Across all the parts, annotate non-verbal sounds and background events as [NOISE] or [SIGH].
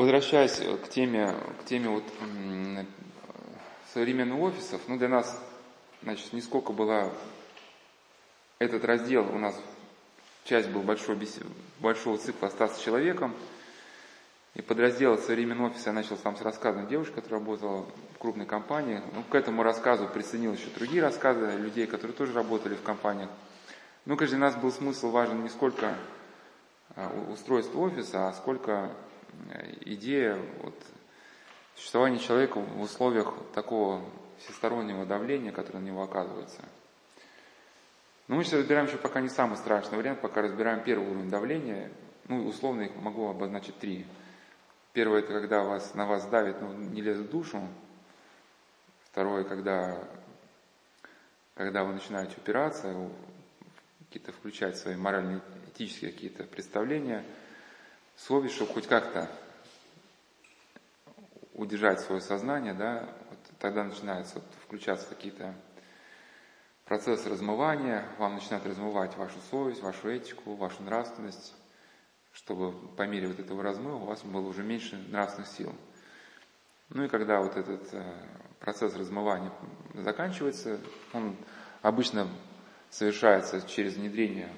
возвращаясь к теме, к теме вот современных офисов, ну для нас, значит, не сколько была этот раздел, у нас часть был большой, большого цикла «Остаться человеком», и подраздел современного офиса я начал там с рассказом девушки, которая работала в крупной компании. Ну, к этому рассказу присоединил еще другие рассказы людей, которые тоже работали в компаниях. Ну, конечно, для нас был смысл важен не сколько а, устройство офиса, а сколько идея вот, существования человека в условиях такого всестороннего давления, которое на него оказывается. Но мы сейчас разбираем еще пока не самый страшный вариант, пока разбираем первый уровень давления. Ну, условно их могу обозначить три. Первое, это когда вас, на вас давит, но не лезет в душу. Второе, когда, когда вы начинаете упираться, какие-то включать свои моральные, этические какие-то представления, совесть, чтобы хоть как-то удержать свое сознание, да, вот тогда начинаются вот, включаться какие-то процессы размывания, вам начинают размывать вашу совесть, вашу этику, вашу нравственность, чтобы по мере вот этого размыва у вас было уже меньше нравственных сил. Ну и когда вот этот э, процесс размывания заканчивается, он обычно совершается через внедрение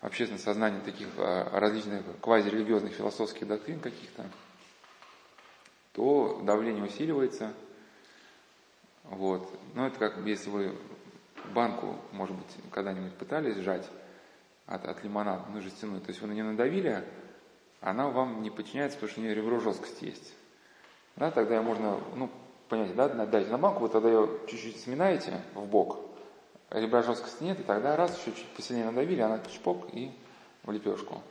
общественное сознание таких э, различных квазирелигиозных философских доктрин каких-то, то давление усиливается. Вот. Но это как если вы банку, может быть, когда-нибудь пытались сжать от, от лимонада, ну, жестяную, то есть вы на нее надавили, она вам не подчиняется, потому что у нее ребро жесткости есть. Да, тогда можно, ну, понять, да, дайте на банку, вы тогда ее чуть-чуть сминаете в бок, ребра жесткости нет, и тогда раз, еще чуть посильнее надавили, она чпок и в лепешку.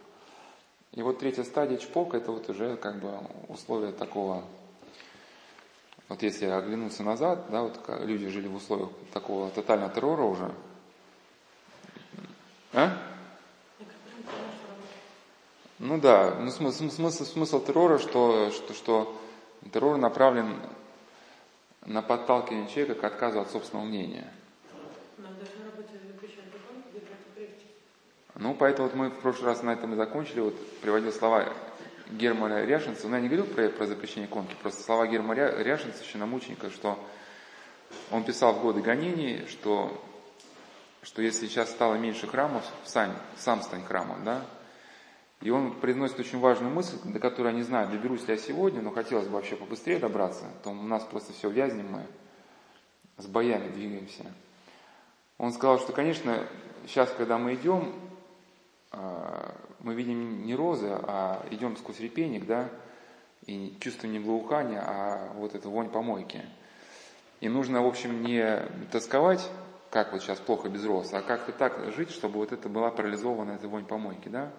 И вот третья стадия чпок, это вот уже как бы условия такого, вот если оглянуться назад, да, вот люди жили в условиях такого тотального террора уже. А? Ну да, ну, смысл, смысл, смысл террора, что, что, что террор направлен на подталкивание человека к отказу от собственного мнения. Ну, поэтому вот мы в прошлый раз на этом и закончили, вот приводил слова Германа Ряшинца, но я не говорил про, про запрещение конки, просто слова Германа Ряшинца, священномученика, что он писал в годы гонений, что, что если сейчас стало меньше храмов, сам, сам стань храмом, да, и он произносит очень важную мысль, до которой я не знаю, доберусь ли я сегодня, но хотелось бы вообще побыстрее добраться, то у нас просто все вязнем мы, с боями двигаемся. Он сказал, что, конечно, сейчас, когда мы идем, мы видим не розы, а идем сквозь репейник, да, и чувствуем не благоухание, а вот эту вонь помойки. И нужно, в общем, не тосковать, как вот сейчас плохо без роз, а как-то так жить, чтобы вот это была парализована эта вонь помойки, да.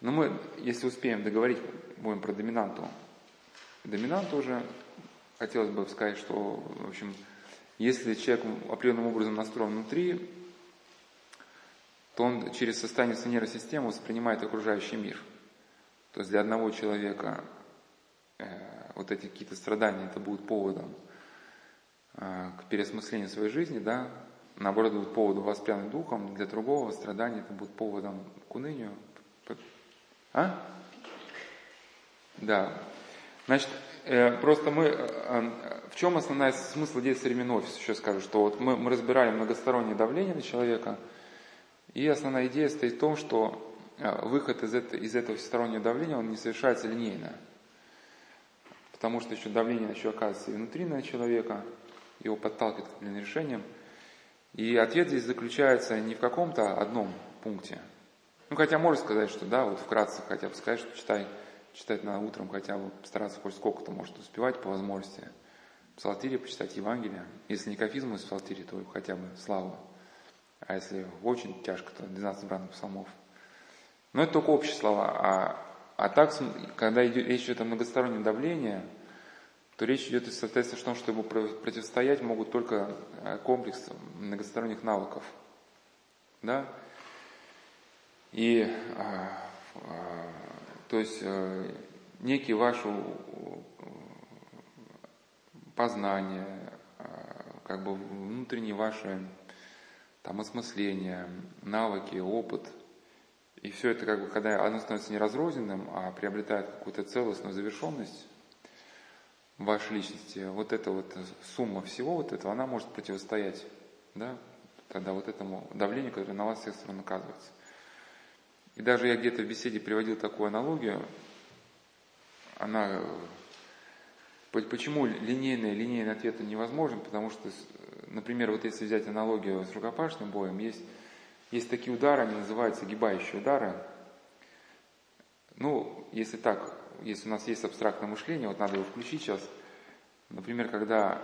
Но мы, если успеем договорить, будем про доминанту. Доминанту уже хотелось бы сказать, что, в общем, если человек определенным образом настроен внутри, то он через состояние нервной воспринимает окружающий мир. То есть для одного человека э, вот эти какие-то страдания это будут поводом э, к переосмыслению своей жизни, да, наоборот, будут поводом воспрянуть духом, для другого страдания это будет поводом к унынию. А? Да. Значит, э, просто мы, э, в чем основная смысл действия современного офиса, еще скажу, что вот мы, мы разбирали многостороннее давление на человека – и основная идея стоит в том, что э, выход из, это, из этого всестороннего давления, он не совершается линейно. Потому что еще давление еще оказывается и внутри на человека, его подталкивает к определенным решениям. И ответ здесь заключается не в каком-то одном пункте. Ну, хотя можно сказать, что да, вот вкратце хотя бы сказать, что читай, читать на утром хотя бы стараться хоть сколько-то может успевать по возможности. Псалтире почитать Евангелие. Если не кафизм из псалтире, то хотя бы славу. А если очень тяжко, то 12 бранных псалмов. Но это только общие слова. А, а так, когда идет, речь идет о многостороннем давлении, то речь идет, соответственно, о том, что ему противостоять могут только э, комплекс многосторонних навыков. Да? И, а, а, то есть, а, некие ваши познания, а, как бы внутренние ваши там осмысление, навыки, опыт И все это, как бы, когда оно становится не разрозненным, а приобретает какую-то целостную завершенность вашей личности, вот эта вот сумма всего вот этого, она может противостоять, да, тогда вот этому давлению, которое на вас всех сторон оказывается. И даже я где-то в беседе приводил такую аналогию, она Почему линейный, линейный ответ невозможен? Потому что, например, вот если взять аналогию с рукопашным боем, есть, есть такие удары, они называются гибающие удары. Ну, если так, если у нас есть абстрактное мышление, вот надо его включить сейчас. Например, когда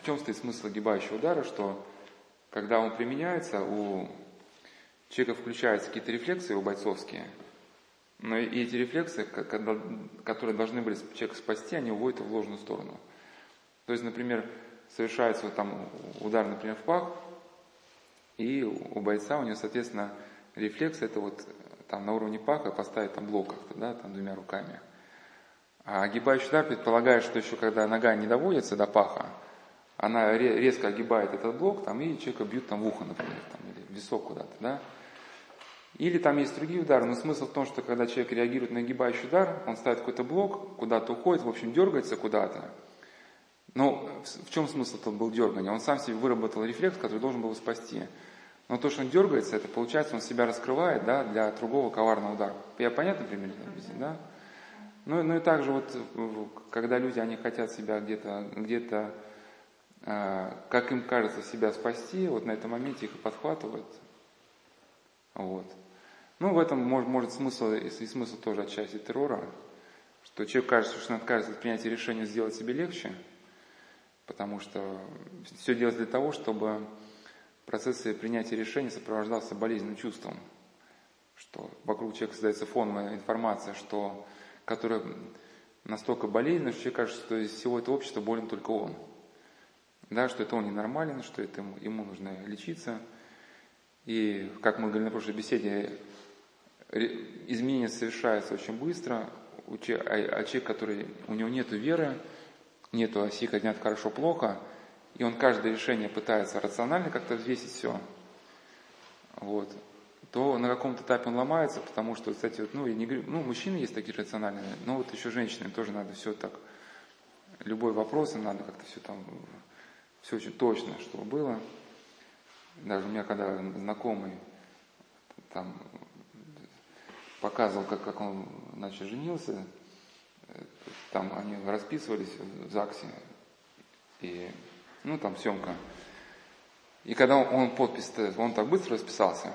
в чем стоит смысл гибающего удара, что когда он применяется, у человека включаются какие-то рефлексы у бойцовские – но и эти рефлексы, которые должны были человека спасти, они уводят в ложную сторону. То есть, например, совершается вот там удар, например, в пах, и у бойца у него, соответственно, рефлекс это вот там на уровне паха поставить там блок как-то, да, там двумя руками. А огибающий удар предполагает, что еще когда нога не доводится до паха, она резко огибает этот блок, там, и человека бьют там в ухо, например, там, или в висок куда-то, да. Или там есть другие удары, но смысл в том, что когда человек реагирует на нагибающий удар, он ставит какой-то блок, куда-то уходит, в общем, дергается куда-то. Но в чем смысл этого был дергания? Он сам себе выработал рефлекс, который должен был спасти. Но то, что он дергается, это получается, он себя раскрывает да, для другого коварного удара. Я понятно примерно объяснил, да? Ну, ну и также вот, когда люди, они хотят себя где-то, где-то, э, как им кажется, себя спасти, вот на этом моменте их и подхватывают. Вот. Ну, в этом может, может смысл, и смысл тоже отчасти террора, что человек кажется, что он отказывается от принятия решения сделать себе легче, потому что все делается для того, чтобы процесс принятия решения сопровождался болезненным чувством, что вокруг человека создается фоновая информация, что, которая настолько болезненна, что человек кажется, что из всего этого общества болен только он. Да, что это он ненормален, что это ему, ему нужно лечиться. И, как мы говорили на прошлой беседе, изменения совершаются очень быстро, а, а человек, который, у него нет веры, нет оси дня хорошо-плохо, и он каждое решение пытается рационально как-то взвесить все, вот, то на каком-то этапе он ломается, потому что, кстати, вот, ну, я не говорю, ну, мужчины есть такие рациональные, но вот еще женщины тоже надо все так, любой вопрос, им надо как-то все там, все очень точно, чтобы было. Даже у меня когда знакомый там показывал, как, как он значит, женился. Там они расписывались в ЗАГСе. И, ну, там съемка. И когда он, подпись, он так быстро расписался,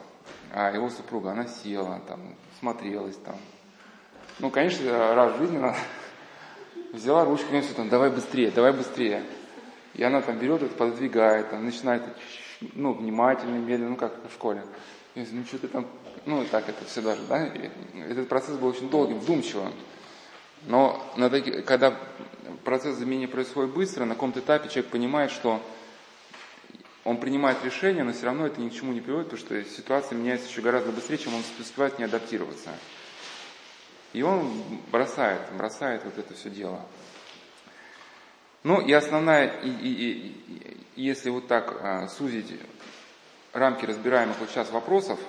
а его супруга, она села, там, смотрелась там. Ну, конечно, раз в жизни она [LAUGHS] взяла ручку, и все там, давай быстрее, давай быстрее. И она там берет это, пододвигает, там, начинает, ну, внимательно, медленно, ну, как в школе. Говорю, ну, что ты там ну и так это все даже, да, и этот процесс был очень долгим, вдумчивым. Но на когда процесс заменения происходит быстро, на каком-то этапе человек понимает, что он принимает решение, но все равно это ни к чему не приводит, потому что ситуация меняется еще гораздо быстрее, чем он успевает не адаптироваться. И он бросает, бросает вот это все дело. Ну и основная, и, и, и, если вот так а, сузить рамки разбираемых вот сейчас вопросов,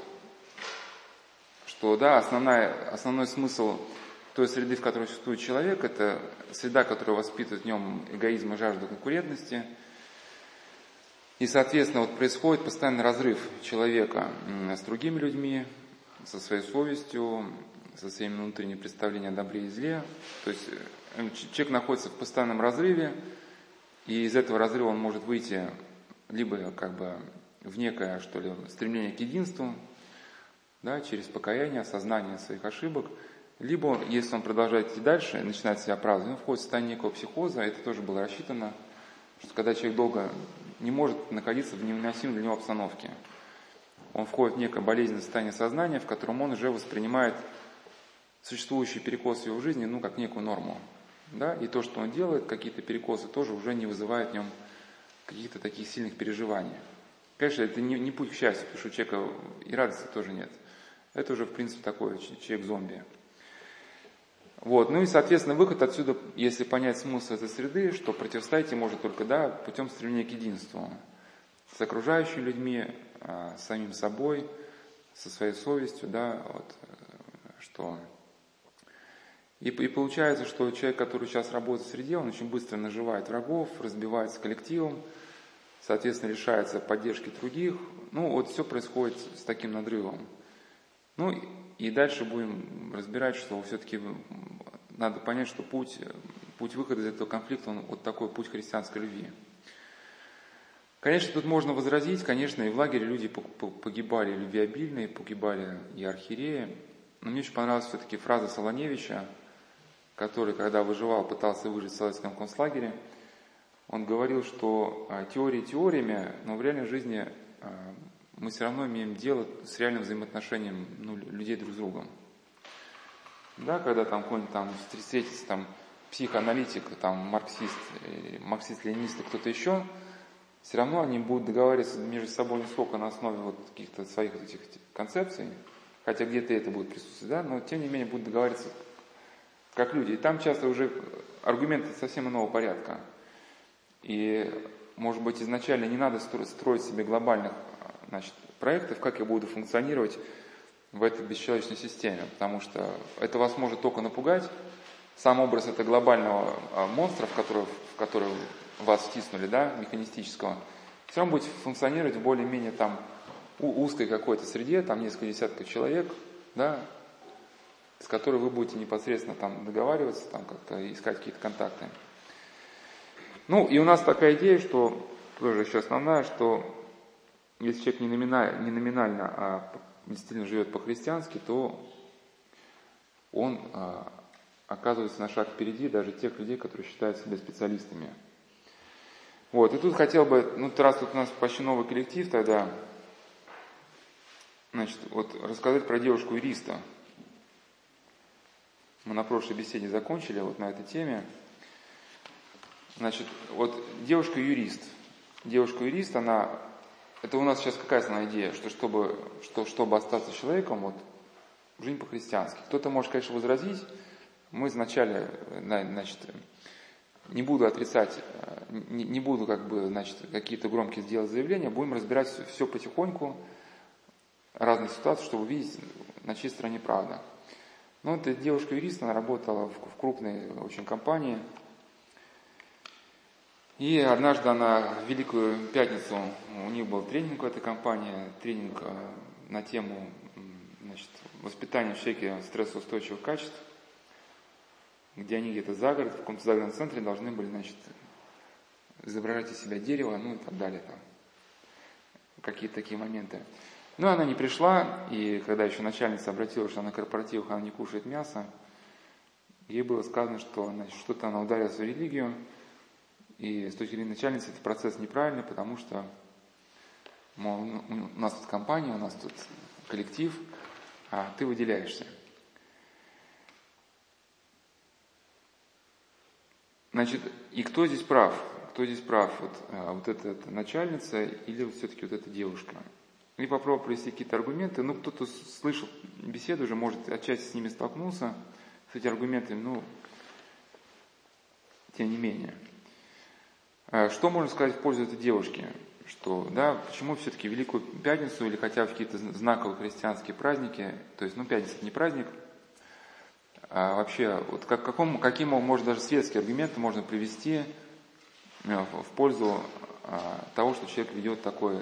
что да, основная, основной смысл той среды, в которой существует человек, это среда, которая воспитывает в нем эгоизм и жажду конкурентности. И, соответственно, вот происходит постоянный разрыв человека с другими людьми, со своей совестью, со своими внутренними представлениями о добре и зле. То есть э, человек находится в постоянном разрыве, и из этого разрыва он может выйти либо как бы в некое, что ли, стремление к единству, да, через покаяние, осознание своих ошибок, либо, если он продолжает идти дальше, начинает себя оправдывать, он входит в состояние некого психоза, это тоже было рассчитано, что когда человек долго не может находиться в невыносимой для него обстановке, он входит в некое болезненное состояние сознания, в котором он уже воспринимает существующие перекосы в его жизни, ну, как некую норму. Да? И то, что он делает, какие-то перекосы, тоже уже не вызывает в нем каких-то таких сильных переживаний. Конечно, это не, не путь к счастью, потому что у человека и радости тоже нет. Это уже, в принципе, такой человек-зомби. Вот. Ну и, соответственно, выход отсюда, если понять смысл этой среды, что противостоять ей может только да, путем стремления к единству. С окружающими людьми, а, с самим собой, со своей совестью, да, вот, что и, и получается, что человек, который сейчас работает в среде, он очень быстро наживает врагов, разбивается коллективом, соответственно, лишается поддержки других. Ну, вот все происходит с таким надрывом. Ну, и дальше будем разбирать, что все-таки надо понять, что путь, путь выхода из этого конфликта, он вот такой путь христианской любви. Конечно, тут можно возразить, конечно, и в лагере люди погибали любвеобильные, погибали и архиереи. Но мне очень понравилась все-таки фраза Солоневича, который, когда выживал, пытался выжить в советском концлагере. Он говорил, что а, теории теориями, но в реальной жизни а, мы все равно имеем дело с реальным взаимоотношением ну, людей друг с другом. Да, когда там какой-нибудь там встретится там психоаналитик, там марксист, марксист-ленинист и кто-то еще, все равно они будут договариваться между собой не сколько на основе вот каких-то своих этих концепций, хотя где-то это будет присутствовать, да, но тем не менее будут договариваться как люди. И там часто уже аргументы совсем иного порядка. И, может быть, изначально не надо строить себе глобальных значит, проектов, как я буду функционировать в этой бесчеловечной системе, потому что это вас может только напугать. Сам образ этого глобального а, монстра, в который, в который вас втиснули, да, механистического, все равно будет функционировать в более-менее там узкой какой-то среде, там несколько десятков человек, да, с которой вы будете непосредственно там договариваться, там как-то искать какие-то контакты. Ну, и у нас такая идея, что тоже еще основная, что если человек не номинально, не номинально а действительно живет по-христиански, то он а, оказывается на шаг впереди даже тех людей, которые считают себя специалистами. Вот, и тут хотел бы, ну, раз тут у нас почти новый коллектив, тогда, значит, вот рассказать про девушку-юриста. Мы на прошлой беседе закончили вот на этой теме. Значит, вот девушка-юрист. Девушка-юрист, она это у нас сейчас какая основная идея, что чтобы, что, чтобы остаться человеком, вот, жизнь по-христиански. Кто-то может, конечно, возразить, мы вначале, значит, не буду отрицать, не, не буду как бы, значит, какие-то громкие сделать заявления, будем разбирать все, все потихоньку, разные ситуации, чтобы увидеть, на чьей стороне правда. Ну, эта девушка-юрист, она работала в, в крупной очень компании, и однажды она в Великую Пятницу, у них был тренинг в этой компании, тренинг э, на тему значит, воспитания в человеке стрессоустойчивых качеств, где они где-то за город, в каком-то загородном центре должны были, значит, изображать из себя дерево, ну и так далее, там, какие-то такие моменты. Но она не пришла, и когда еще начальница обратилась, что на корпоративах она не кушает мясо, ей было сказано, что значит, что-то она ударилась в религию, и с точки зрения начальницы этот процесс неправильный, потому что мол, ну, у нас тут компания, у нас тут коллектив, а ты выделяешься. Значит, и кто здесь прав? Кто здесь прав? Вот, а, вот эта, начальница или вот все-таки вот эта девушка? И попробую привести какие-то аргументы. Ну, кто-то слышал беседу уже, может, отчасти с ними столкнулся, с этими аргументами, ну, тем не менее. А что можно сказать в пользу этой девушки? Что, да, почему все-таки Великую Пятницу или хотя бы какие-то знаковые христианские праздники, то есть, ну, Пятница не праздник, а вообще, вот как, какому, каким, может, даже светские аргументы можно привести э, в пользу а, того, что человек ведет такой,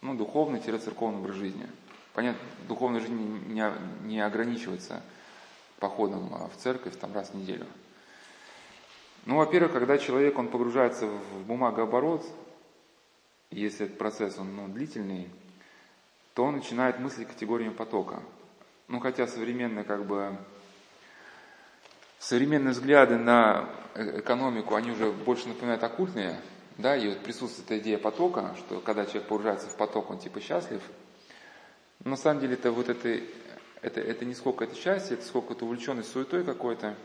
ну, духовный-церковный образ жизни. Понятно, духовная жизнь не, не ограничивается походом а, в церковь там раз в неделю – ну, во-первых, когда человек, он погружается в бумагооборот, если этот процесс, он ну, длительный, то он начинает мыслить категориями потока. Ну, хотя современные, как бы, современные взгляды на э, экономику, они уже больше напоминают оккультные, да, и вот присутствует эта идея потока, что когда человек погружается в поток, он типа счастлив. Но на самом деле это вот это, это, это не сколько это счастье, это сколько это увлеченность суетой какой-то,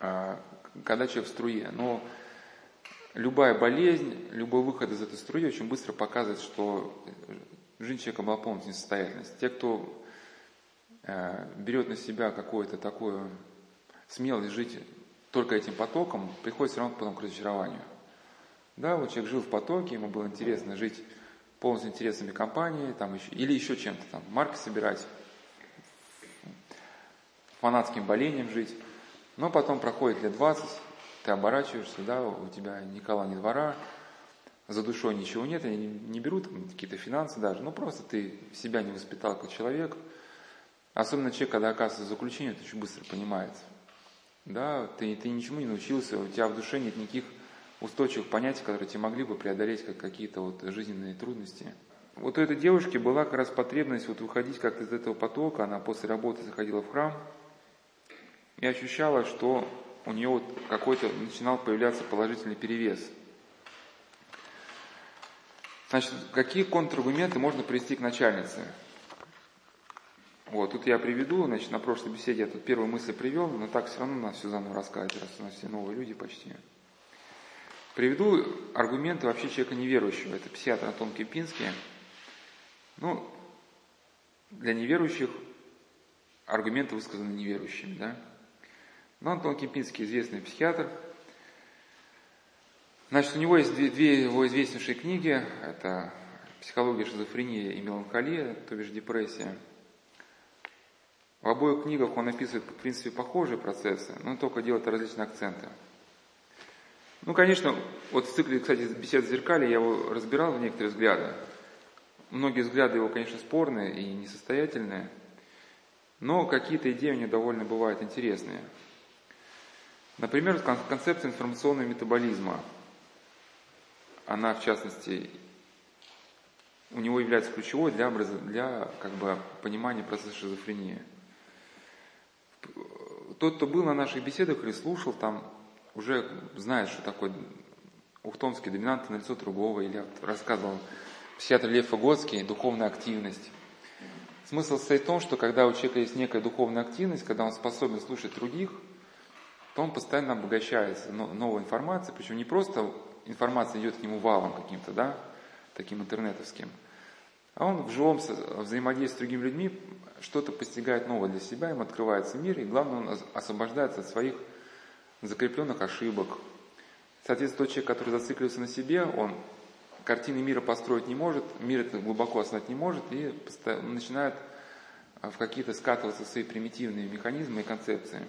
а, когда человек в струе. Но любая болезнь, любой выход из этой струи очень быстро показывает, что жизнь человека была полностью несостоятельность. Те, кто э, берет на себя какое-то такое смелость жить только этим потоком, приходит все равно потом к разочарованию. Да, вот человек жил в потоке, ему было интересно жить полностью интересами компании, там еще, или еще чем-то, там, марки собирать, фанатским болением жить. Но потом проходит лет 20, ты оборачиваешься, да, у тебя ни кола, ни двора, за душой ничего нет, они не берут какие-то финансы даже, ну просто ты себя не воспитал как человек. Особенно человек, когда оказывается в заключении, это очень быстро понимается. Да, ты, ты ничему не научился, у тебя в душе нет никаких устойчивых понятий, которые тебе могли бы преодолеть как какие-то вот жизненные трудности. Вот у этой девушки была как раз потребность вот выходить как-то из этого потока, она после работы заходила в храм и ощущала, что у нее вот какой-то начинал появляться положительный перевес. Значит, какие контраргументы можно привести к начальнице? Вот, тут я приведу, значит, на прошлой беседе я тут первую мысль привел, но так все равно нас все заново рассказывать, раз у нас все новые люди почти. Приведу аргументы вообще человека неверующего. Это психиатр Антон Кипинский. Ну, для неверующих аргументы высказаны неверующими, да. Но Антон Кипинский известный психиатр. Значит, у него есть две, две его известнейшие книги. Это «Психология шизофрения и меланхолия», то бишь депрессия. В обоих книгах он описывает, в принципе, похожие процессы, но только делает различные акценты. Ну, конечно, вот в цикле, кстати, бесед в зеркале я его разбирал в некоторые взгляды. Многие взгляды его, конечно, спорные и несостоятельные, но какие-то идеи у него довольно бывают интересные. Например, концепция информационного метаболизма. Она, в частности, у него является ключевой для, для как бы, понимания процесса шизофрении. Тот, кто был на наших беседах или слушал там, уже знает, что такое ухтомский доминант на лицо другого, или рассказывал психиатр Лев Фагоцкий «Духовная активность». Смысл состоит в том, что когда у человека есть некая духовная активность, когда он способен слушать других, то он постоянно обогащается новой информацией, причем не просто информация идет к нему валом каким-то, да, таким интернетовским, а он в живом взаимодействии с другими людьми что-то постигает новое для себя, им открывается мир, и главное, он освобождается от своих закрепленных ошибок. Соответственно, тот человек, который зацикливается на себе, он картины мира построить не может, мир это глубоко осознать не может и начинает а, в какие-то скатываться свои примитивные механизмы и концепции.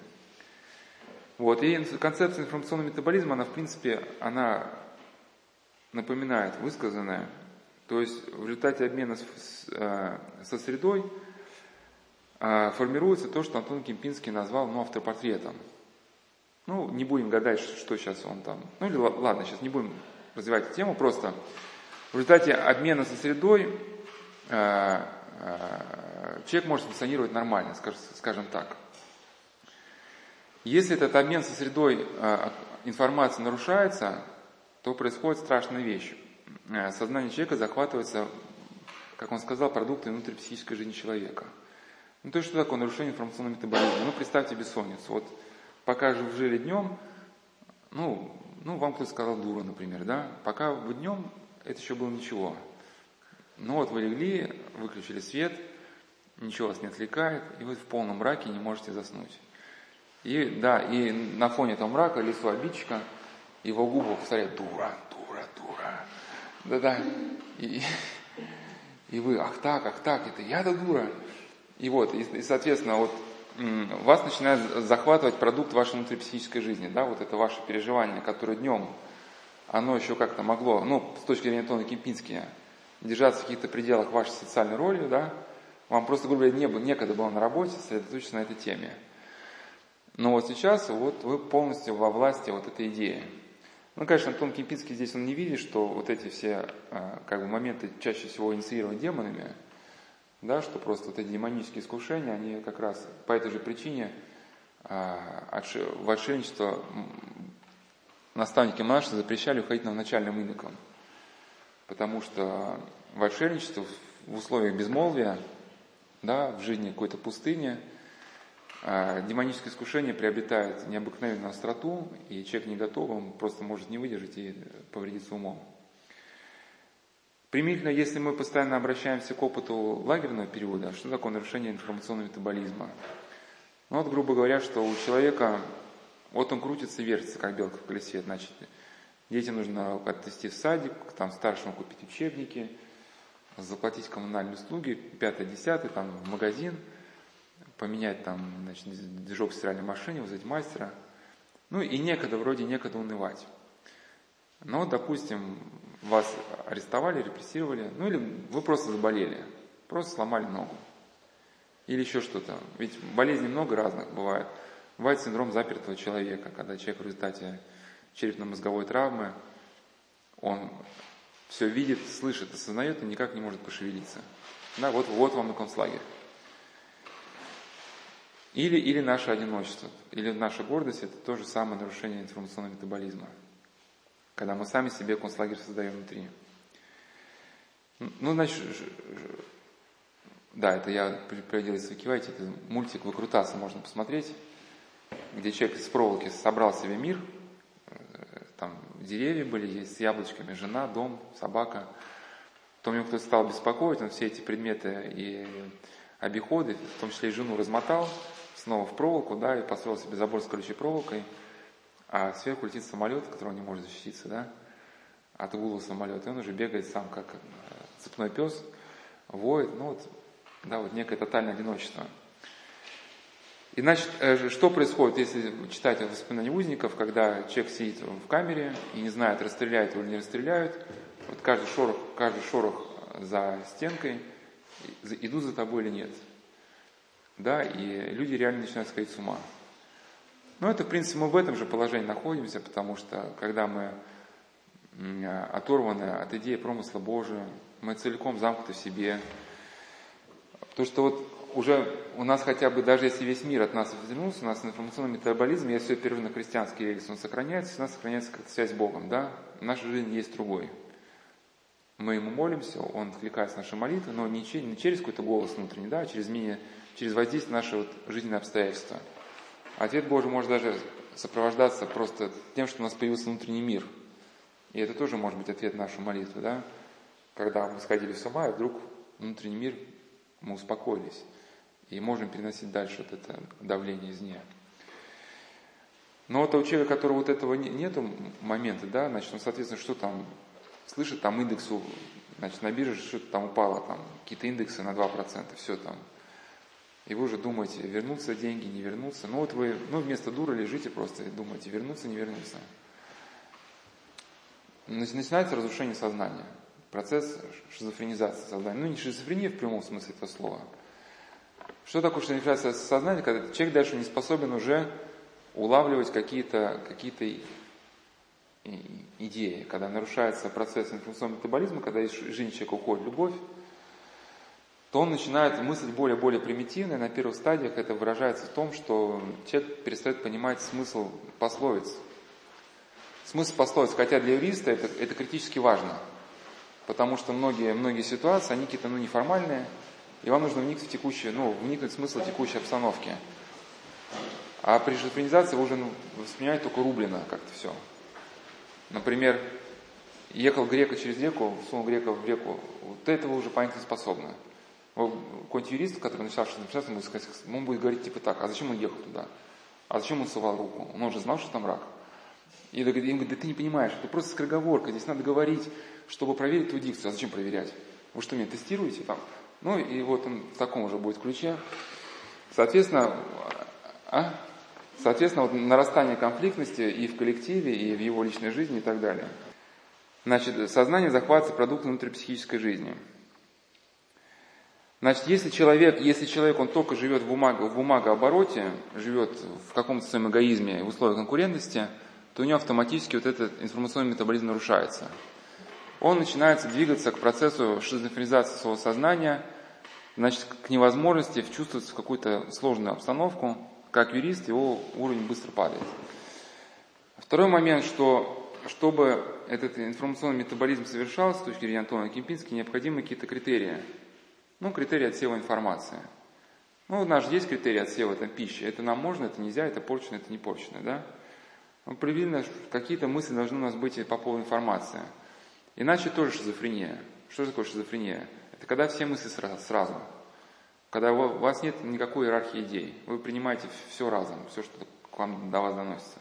Вот. И концепция информационного метаболизма, она в принципе, она напоминает высказанное. То есть в результате обмена а, со средой а, формируется то, что Антон Кемпинский назвал ну, автопортретом. Ну, не будем гадать, что сейчас он там. Ну или ладно, сейчас не будем развивать тему, просто в результате обмена со средой э, э, человек может функционировать нормально, скажем так. Если этот обмен со средой э, информации нарушается, то происходит страшная вещь. Сознание человека захватывается, как он сказал, продукты внутрипсихической жизни человека. Ну, то есть, что такое нарушение информационного метаболизма? Ну, представьте бессонницу. Вот пока же жили днем, ну, ну, вам кто-то сказал дура, например, да, пока вы днем, это еще было ничего. Ну вот вы легли, выключили свет, ничего вас не отвлекает, и вы в полном мраке не можете заснуть. И да, и на фоне этого мрака лицо обидчика, его губы повторяют «дура, дура, дура». Да-да. И, и вы «ах так, ах так, это я-то дура». И вот, и, и соответственно, вот вас начинает захватывать продукт вашей внутрипсихической жизни, да, вот это ваше переживание, которое днем, оно еще как-то могло, ну, с точки зрения Тона Кемпински, держаться в каких-то пределах вашей социальной роли, да, вам просто, грубо говоря, не было, некогда было на работе сосредоточиться на этой теме. Но вот сейчас вот вы полностью во власти вот этой идеи. Ну, конечно, Антон Кемпинский здесь он не видит, что вот эти все а, как бы, моменты чаще всего инициированы демонами, да, что просто вот эти демонические искушения, они как раз по этой же причине а, в отшельничество наставники монашества запрещали уходить на начальным иноком. Потому что в отшельничество в условиях безмолвия, да, в жизни какой-то пустыни, демоническое искушение приобретает необыкновенную остроту, и человек не готов, он просто может не выдержать и повредиться умом. Примерно, если мы постоянно обращаемся к опыту лагерного периода, что такое нарушение информационного метаболизма? Ну вот, грубо говоря, что у человека, вот он крутится, вертится, как белка в колесе, значит, детям нужно отвести в садик, там старшему купить учебники, заплатить коммунальные услуги, пятое, десятое, там, в магазин, поменять там, значит, движок в стиральной машине, вызвать мастера. Ну и некогда, вроде некогда унывать. Но, допустим, вас арестовали, репрессировали, ну или вы просто заболели, просто сломали ногу. Или еще что-то. Ведь болезней много разных бывает. Бывает синдром запертого человека, когда человек в результате черепно-мозговой травмы, он все видит, слышит, осознает и никак не может пошевелиться. Да, вот, вот вам и концлагерь. Или, или наше одиночество, или наша гордость – это то же самое нарушение информационного метаболизма. Когда мы сами себе концлагерь создаем внутри. Ну, значит, да, это я приводил из Викивайте, это мультик Выкрутаса можно посмотреть, где человек из проволоки собрал себе мир, э, там деревья были, есть с яблочками, жена, дом, собака. Потом его кто-то стал беспокоить, он все эти предметы и обиходы, в том числе и жену, размотал, снова в проволоку, да, и построил себе забор с колючей проволокой, а сверху летит самолет, от которого не может защититься, да, от гула самолета, и он уже бегает сам, как э, цепной пес, воет, ну вот, да, вот некое тотальное одиночество. И значит, э, что происходит, если читать воспоминания узников, когда человек сидит в камере и не знает, расстреляют его или не расстреляют, вот каждый шорох, каждый шорох за стенкой, идут за тобой или нет. Да, и люди реально начинают сходить с ума. Но это, в принципе, мы в этом же положении находимся, потому что когда мы оторваны от идеи промысла Божия, мы целиком замкнуты в себе. То, что вот уже у нас хотя бы, даже если весь мир от нас отвернулся, у нас информационный метаболизм, если все первый на христианский рельс, он сохраняется, у нас сохраняется как-то связь с Богом, да? Наша жизнь есть другой. Мы ему молимся, он откликается на наши молитвы, но не через, не через какой-то голос внутренний, да, а через, менее, через воздействие наши вот жизненные обстоятельства. Ответ Божий может даже сопровождаться просто тем, что у нас появился внутренний мир. И это тоже может быть ответ на нашу молитву, да? Когда мы сходили с ума, и вдруг внутренний мир, мы успокоились и можем переносить дальше вот это давление извне. Но вот у человека, которого вот этого нету момента, да, значит, он, соответственно, что там, слышит, там индексу, значит, на бирже что-то там упало, там, какие-то индексы на 2%, все там. И вы уже думаете, вернутся деньги, не вернутся. Ну вот вы, ну вместо дуры лежите просто и думаете, вернутся, не вернутся. Начинается разрушение сознания. Процесс шизофренизации сознания. Ну не шизофрения в прямом смысле этого слова – что такое шизофренизация сознания, когда человек дальше не способен уже улавливать какие-то какие идеи, когда нарушается процесс информационного метаболизма, когда из жизни человека уходит любовь, то он начинает мыслить более-более примитивно, и на первых стадиях это выражается в том, что человек перестает понимать смысл пословиц. Смысл пословиц, хотя для юриста это, это критически важно, потому что многие, многие ситуации, они какие-то ну, неформальные, и вам нужно вникнуть в текущую, ну, вникнуть в смысл текущей обстановки. А при шизофренизации вы уже ну, воспринимаете только рублено как-то все. Например, ехал грека через реку, сунул грека в реку, вот этого уже понять не способны. Какой-нибудь юрист, который начал шизофренизацию, будет сказать, он будет говорить типа так, а зачем он ехал туда? А зачем он совал руку? Он уже знал, что там рак. И им говорит, да ты не понимаешь, это просто скороговорка, здесь надо говорить, чтобы проверить твою дикцию. А зачем проверять? Вы что, меня тестируете там? Ну и вот он в таком же будет ключе. Соответственно, а? Соответственно, вот нарастание конфликтности и в коллективе, и в его личной жизни и так далее. Значит, сознание захватывается продуктом внутрипсихической жизни. Значит, если человек, если человек, он только живет в, бумаг, в бумагообороте, живет в каком-то своем эгоизме, в условиях конкурентности, то у него автоматически вот этот информационный метаболизм нарушается он начинает двигаться к процессу шизофренизации своего сознания, значит, к невозможности вчувствоваться в какую-то сложную обстановку. Как юрист его уровень быстро падает. Второй момент, что чтобы этот информационный метаболизм совершался с точки зрения Антона Кемпински, необходимы какие-то критерии. Ну, критерии отсева информации. Ну, у нас же есть критерии отсева там, пищи. Это нам можно, это нельзя, это порчено, это не порчено, да? Ну, Определенно, какие-то мысли должны у нас быть по поводу информации. Иначе тоже шизофрения. Что такое шизофрения? Это когда все мысли сразу. Когда у вас нет никакой иерархии идей. Вы принимаете все разом, все, что к вам до вас доносится.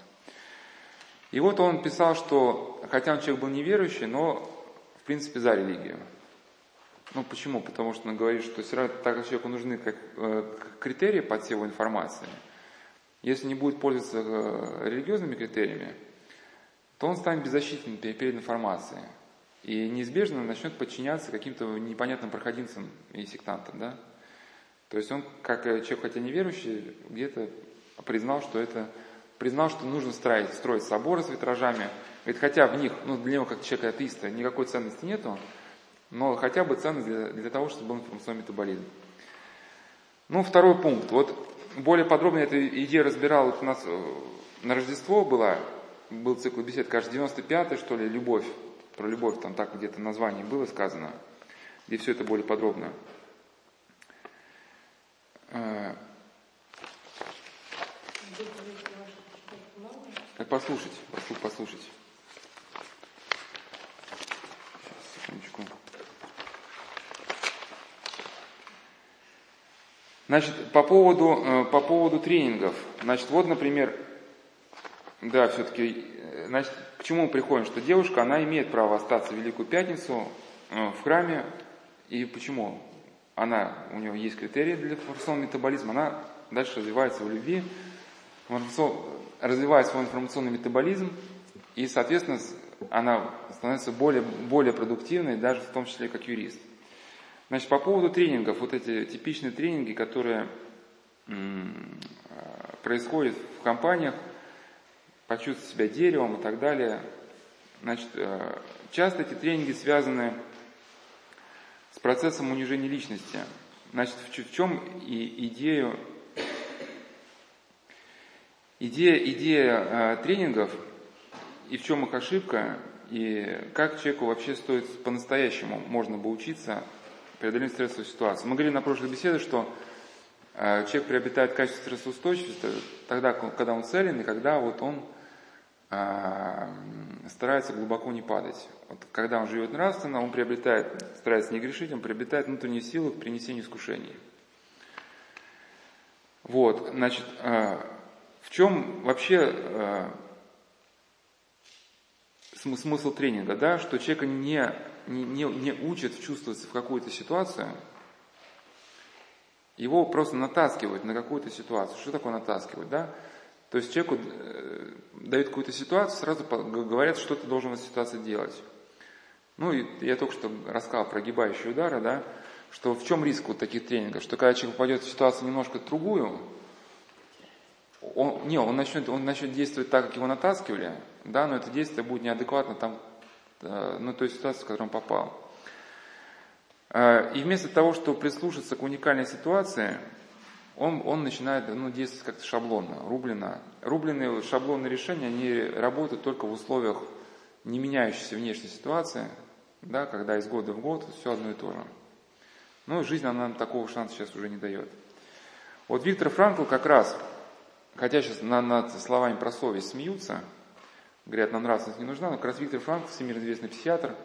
И вот он писал, что хотя он человек был неверующий, но в принципе за религию. Ну почему? Потому что он говорит, что все равно так как человеку нужны как, э, критерии подсева информации. Если не будет пользоваться э, религиозными критериями, то он станет беззащитным перед информацией. И неизбежно начнет подчиняться каким-то непонятным проходимцам и сектантам. Да? То есть он, как человек, хотя неверующий, где-то признал, что это признал, что нужно строить, строить соборы с витражами. Говорит, хотя в них, ну, для него, как человека атеиста, никакой ценности нету, но хотя бы ценность для, для того, чтобы был информационный метаболизм. Ну, второй пункт. Вот более подробно эту идею разбирал вот у нас э, на Рождество была, был цикл бесед, кажется, 95-й, что ли, «Любовь». Про любовь там так где-то название было сказано, где все это более подробно. Э, как послушать, послушать, послушать. Сейчас, секундочку. Значит, по поводу, э, по поводу тренингов. Значит, вот, например, да, все-таки, э, значит, к чему мы приходим? Что девушка, она имеет право остаться в Великую Пятницу э, в храме. И почему? Она, у нее есть критерии для информационного метаболизма, она дальше развивается в любви, развивает свой информационный метаболизм, и, соответственно, она становится более, более продуктивной, даже в том числе как юрист. Значит, по поводу тренингов, вот эти типичные тренинги, которые происходят в компаниях, почувствовать себя деревом и так далее. Значит, э, часто эти тренинги связаны с процессом унижения личности. Значит, в чем и идею, идея, идея э, тренингов и в чем их ошибка, и как человеку вообще стоит по-настоящему можно бы учиться преодолению стрессовой ситуации. Мы говорили на прошлой беседе, что э, человек приобретает качество стрессоустойчивости тогда, когда он целен, и когда вот он э, старается глубоко не падать. Вот когда он живет нравственно, он приобретает, старается не грешить, он приобретает внутреннюю силу к принесению искушений. Вот, значит, э, в чем вообще смысл тренинга, да, что человека не не, не, не учит чувствоваться в какую-то ситуацию, его просто натаскивают на какую-то ситуацию. Что такое натаскивать, да? То есть человеку э, дают какую-то ситуацию, сразу говорят, что ты должен в этой ситуации делать. Ну и я только что рассказал про гибающие удары, да, что в чем риск вот таких тренингов, что когда человек попадет в ситуацию немножко другую, он, не, он начнет, он начнет действовать так, как его натаскивали, да, но это действие будет неадекватно там ну, той ситуации, в которую он попал. Э, и вместо того, чтобы прислушаться к уникальной ситуации, он, он начинает ну, действовать как-то шаблонно, рублено. Рубленые шаблонные решения, они работают только в условиях не меняющейся внешней ситуации, да, когда из года в год все одно и то же. Но жизнь она нам такого шанса сейчас уже не дает. Вот Виктор Франкл как раз, хотя сейчас над, над словами про совесть смеются, говорят, нам нравственность не нужна, но как раз Виктор Франк, всемирно известный психиатр,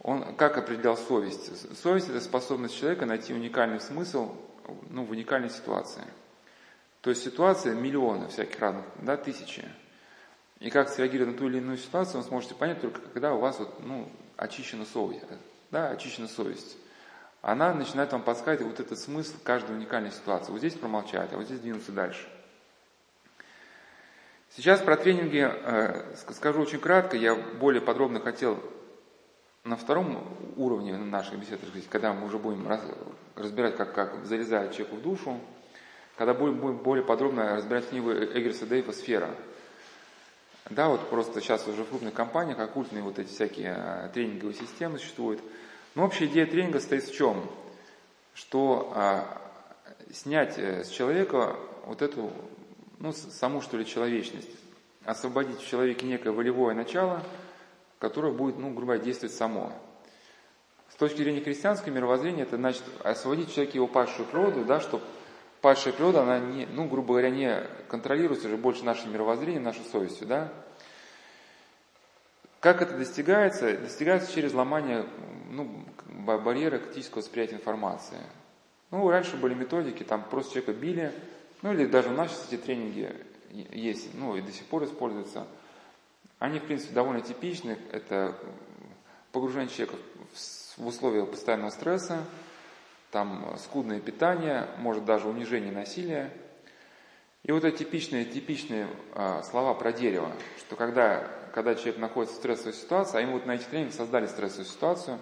он как определял совесть? Совесть – это способность человека найти уникальный смысл ну, в уникальной ситуации. То есть ситуация миллионы всяких разных, да, тысячи. И как среагировать на ту или иную ситуацию, вы сможете понять только когда у вас вот, ну, очищена совесть. Да, очищена совесть. Она начинает вам подсказывать вот этот смысл каждой уникальной ситуации. Вот здесь промолчать, а вот здесь двинуться дальше. Сейчас про тренинги э, скажу очень кратко. Я более подробно хотел на втором уровне нашей беседы, когда мы уже будем разбирать, как, как залезает человеку в душу, когда будем, будем более подробно разбирать книгу Эггерса Дейва «Сфера». Да, вот просто сейчас уже в крупных компаниях оккультные вот эти всякие э, тренинговые системы существуют. Но общая идея тренинга стоит в чем? Что а, снять э, с человека вот эту ну, саму, что ли, человечность. Освободить в человеке некое волевое начало, которое будет, ну, грубо говоря, действовать само. С точки зрения христианского мировоззрения, это значит освободить в человеке его падшую природу, да, чтобы падшая природа, она не, ну, грубо говоря, не контролируется уже больше нашим мировоззрением, нашей совестью, да. Как это достигается? Достигается через ломание ну, барьера критического восприятия информации. Ну, раньше были методики, там просто человека били, ну или даже у нас сейчас эти тренинги есть, ну и до сих пор используются. Они, в принципе, довольно типичны. Это погружение человека в условиях постоянного стресса, там скудное питание, может даже унижение насилия. И вот эти типичные, типичные э, слова про дерево, что когда, когда человек находится в стрессовой ситуации, а ему вот на эти тренинги создали стрессовую ситуацию,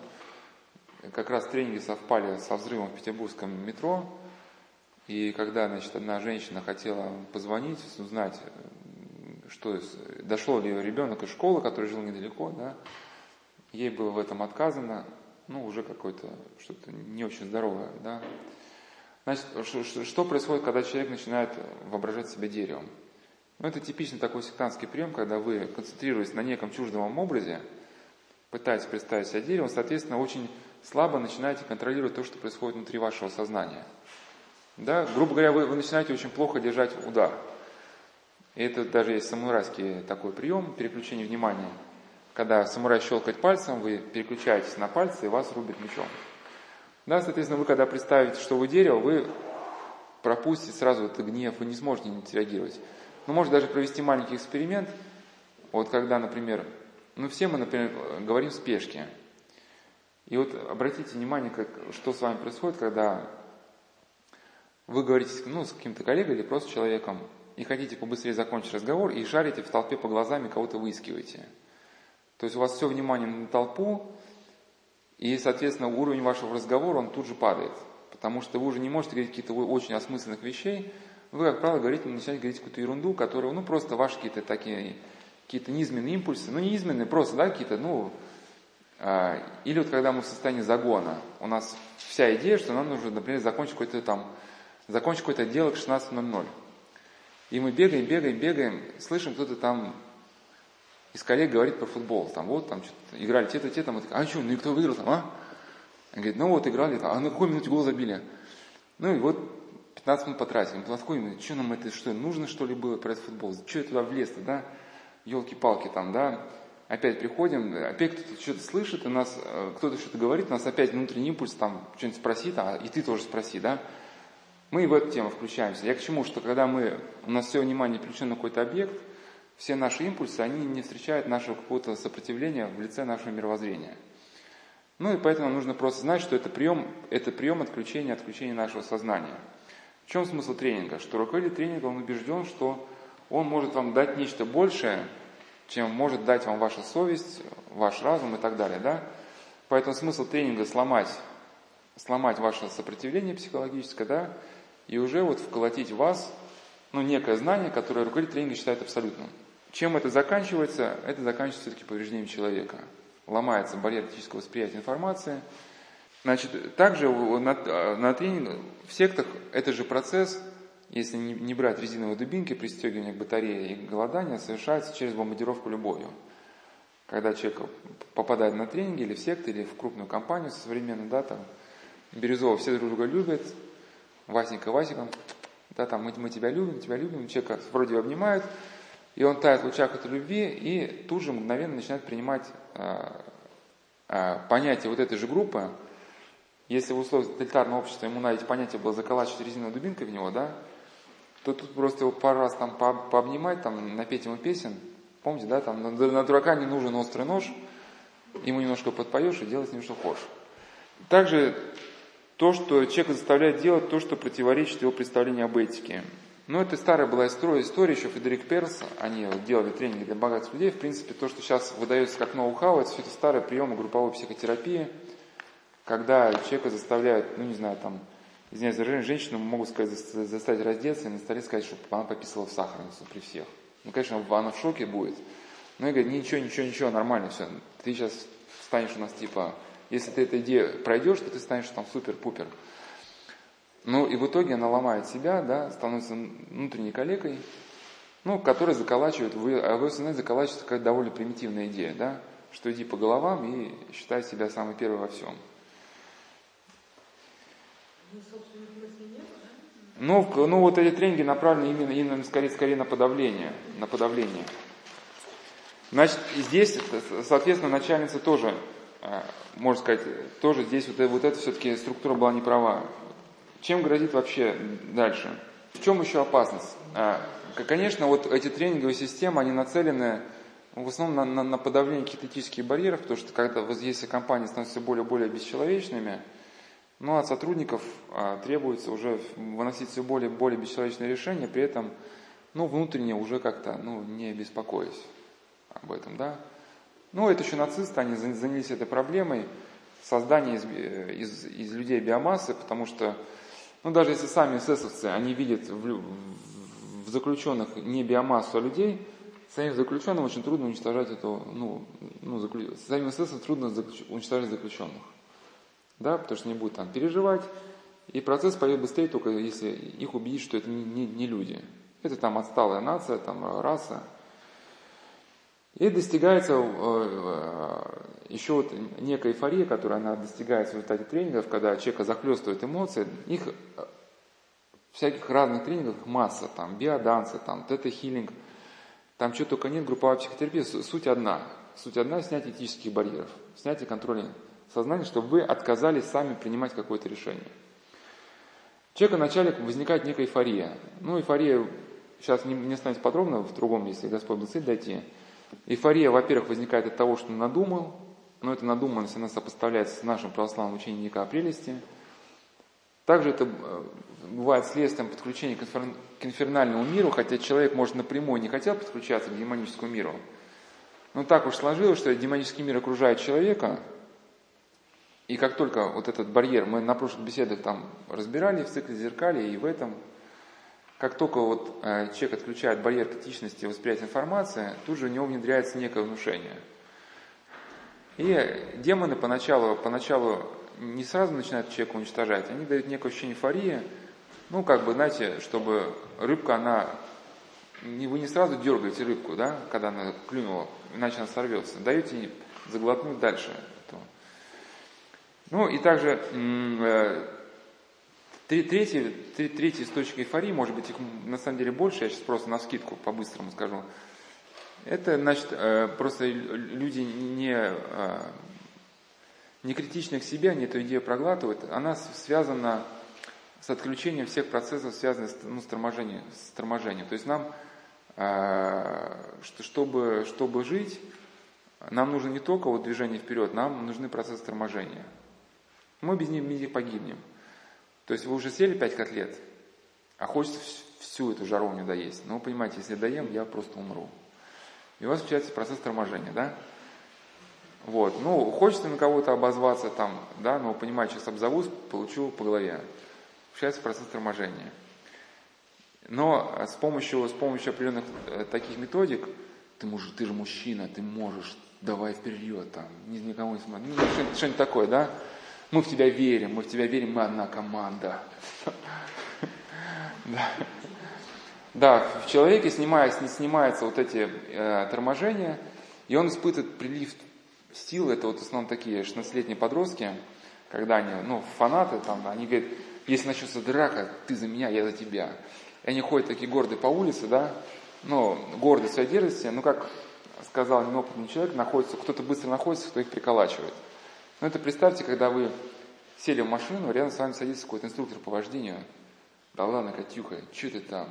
как раз тренинги совпали со взрывом в петербургском метро, и когда, значит, одна женщина хотела позвонить, узнать, что дошло ли ребенок из школы, который жил недалеко, да, ей было в этом отказано, ну, уже какое-то что-то не очень здоровое, да. Значит, что происходит, когда человек начинает воображать себя деревом? Ну, это типичный такой сектантский прием, когда вы, концентрируясь на неком чуждом вам образе, пытаетесь представить себя деревом, соответственно, очень слабо начинаете контролировать то, что происходит внутри вашего сознания. Да? Грубо говоря, вы, вы начинаете очень плохо держать удар. И это даже есть самурайский такой прием, переключение внимания. Когда самурай щелкает пальцем, вы переключаетесь на пальцы, и вас рубит мечом. Да, соответственно, вы когда представите, что вы дерево, вы пропустите сразу этот гнев, вы не сможете не реагировать. Ну, можно даже провести маленький эксперимент. Вот когда, например, ну все мы, например, говорим в спешке. И вот обратите внимание, как, что с вами происходит, когда вы говорите ну, с каким-то коллегой или просто человеком, и хотите побыстрее закончить разговор, и шарите в толпе по глазам и кого-то выискиваете. То есть у вас все внимание на толпу, и, соответственно, уровень вашего разговора, он тут же падает. Потому что вы уже не можете говорить какие-то очень осмысленных вещей, вы, как правило, говорите, начинаете говорить какую-то ерунду, которая, ну, просто ваши какие-то такие, какие-то низменные импульсы, ну, не низменные, просто, да, какие-то, ну, а, или вот когда мы в состоянии загона, у нас вся идея, что нам нужно, например, закончить какое-то там, закончить какое-то дело к 16.00. И мы бегаем, бегаем, бегаем, слышим, кто-то там из коллег говорит про футбол. Там вот, там что-то играли те-то, те, там, а что, ну и кто выиграл там, а? Он говорит, ну вот играли, а на какой минуте гол забили? Ну и вот 15 минут потратили. Какой минуте? Что нам это, что, нужно что ли было про этот футбол? Что я туда влез-то, да? Елки-палки там, да? Опять приходим, опять кто-то что-то слышит, и нас, э, кто-то что-то говорит, у нас опять внутренний импульс там что-нибудь спросит, а и ты тоже спроси, да? Мы в эту тему включаемся. Я к чему, что когда мы, у нас все внимание включено на какой-то объект, все наши импульсы, они не встречают нашего какого-то сопротивления в лице нашего мировоззрения. Ну и поэтому нужно просто знать, что это прием, это прием отключения, отключения нашего сознания. В чем смысл тренинга? Что руководитель тренинга, он убежден, что он может вам дать нечто большее, чем может дать вам ваша совесть, ваш разум и так далее. Да? Поэтому смысл тренинга сломать, сломать ваше сопротивление психологическое, да, и уже вот вколотить в вас ну, некое знание, которое руководитель тренинга считает абсолютным. Чем это заканчивается? Это заканчивается все-таки повреждением человека. Ломается барьер этического восприятия информации. Значит, также на, на тренинг, в сектах это же процесс, если не, не брать резиновые дубинки, пристегивание к батарее и голодание, совершается через бомбардировку любовью. Когда человек попадает на тренинги или в секту, или в крупную компанию современную, да, там, Бирюзово все друг друга любят, Васенька, Васенька, да, там, мы, мы тебя любим, тебя любим, человека вроде обнимают, и он тает в лучах этой любви, и тут же мгновенно начинает принимать э, э, понятие вот этой же группы. Если в условиях тоталитарного общества ему на эти понятия было заколачивать резиновой дубинкой в него, да, то тут просто его пару раз там по, пообнимать, там, напеть ему песен. Помните, да, там на, на дурака не нужен острый нож, ему немножко подпоешь и делать с ним что хочешь. Также то, что человека заставляет делать то, что противоречит его представлению об этике. Ну, это старая была история, история еще Фредерик Перс, они делали тренинги для богатых людей. В принципе, то, что сейчас выдается как ноу-хау, это все это старые приемы групповой психотерапии, когда человека заставляют, ну, не знаю, там, извиняюсь женщину, могут сказать, заставить раздеться и на столе сказать, чтобы она пописала в сахарницу при всех. Ну, конечно, она в шоке будет. Но я говорю, ничего, ничего, ничего, нормально все. Ты сейчас станешь у нас типа если ты эту идею пройдешь, то ты станешь там супер-пупер. Ну и в итоге она ломает себя, да, становится внутренней калекой, ну, которая заколачивает, вы, а вы осознаете, заколачивается какая-то довольно примитивная идея, да, что иди по головам и считай себя самый первый во всем. Ну, ну вот эти тренинги направлены именно, именно скорее, скорее на подавление, на подавление. Значит, здесь, соответственно, начальница тоже можно сказать, тоже здесь вот, вот эта все-таки структура была не права. Чем грозит вообще дальше? В чем еще опасность? А, конечно, вот эти тренинговые системы, они нацелены в основном на, на, на подавление каких-то этических барьеров, потому что когда если компании становятся более и более бесчеловечными, ну, от сотрудников а, требуется уже выносить все более и более бесчеловечные решения, при этом, ну, внутренне уже как-то, ну, не беспокоясь об этом, да. Ну, это еще нацисты, они занялись этой проблемой создания из, э, из, из людей биомассы, потому что, ну, даже если сами эсэсовцы, они видят в, в заключенных не биомассу, а людей, самим заключенным очень трудно уничтожать эту, ну, ну заклю... самим эсэсовцам трудно заключ... уничтожать заключенных. Да, потому что они будут там переживать, и процесс пойдет быстрее, только если их убедить, что это не, не, не люди. Это там отсталая нация, там раса, и достигается э, э, еще вот некая эйфория, которая она достигается в результате тренингов, когда человека захлестывают эмоции, их э, всяких разных тренингов масса, там биоданцы, там тета-хиллинг, там что только нет, групповая психотерапия, суть одна. Суть одна – снятие этических барьеров, снятие контроля сознания, чтобы вы отказались сами принимать какое-то решение. У человека вначале возникает некая эйфория. Ну, эйфория, сейчас не, не станет подробно, в другом, если Господь благословит дойти – Эйфория, во-первых, возникает от того, что надумал, но эта надуманность, она сопоставляется с нашим православным учением Ника о прелести. Также это э, бывает следствием подключения к инфернальному миру, хотя человек, может, напрямую не хотел подключаться к демоническому миру. Но так уж сложилось, что демонический мир окружает человека, и как только вот этот барьер, мы на прошлых беседах там разбирали в цикле зеркали и в этом, как только вот э, человек отключает барьер критичности восприятия информации, тут же у него внедряется некое внушение. И демоны поначалу, поначалу не сразу начинают человека уничтожать, они дают некое ощущение эйфории, ну, как бы, знаете, чтобы рыбка, она, вы не сразу дергаете рыбку, да, когда она клюнула, иначе она сорвется, даете заглотнуть дальше. Ну, и также Третий, третий источник эйфории, может быть, их на самом деле больше, я сейчас просто на скидку по-быстрому скажу. Это, значит, э, просто люди не, э, не критичны к себе, они эту идею проглатывают. Она связана с отключением всех процессов, связанных с, ну, с, торможением, с торможением. То есть нам, э, чтобы, чтобы жить, нам нужно не только вот движение вперед, нам нужны процессы торможения. Мы без них, без них погибнем. То есть вы уже съели 5 котлет, а хочется всю эту жаровню доесть. Но вы понимаете, если доем, я просто умру. И у вас включается процесс торможения, да? Вот, ну, хочется на кого-то обозваться там, да, но понимаете, сейчас обзовусь, получу по голове. Включается процесс торможения. Но с помощью, с помощью определенных э, таких методик, ты, муж, ты же мужчина, ты можешь, давай вперед, там, никому не смотри, ну, что-нибудь, что такое, да? Мы в тебя верим, мы в тебя верим, мы одна команда. [LAUGHS] Да. в человеке снимаются вот эти э, торможения, и он испытывает прилив сил. Это вот в основном такие 16-летние подростки, когда они, ну, фанаты, там, они говорят, если начнется драка, ты за меня, я за тебя. И они ходят такие гордые по улице, да, ну, гордые своей дерзости, ну, как сказал неопытный человек, находится, кто-то быстро находится, кто их приколачивает. Ну это представьте, когда вы сели в машину, рядом с вами садится какой-то инструктор по вождению. Да ладно, Катюха, что ты там?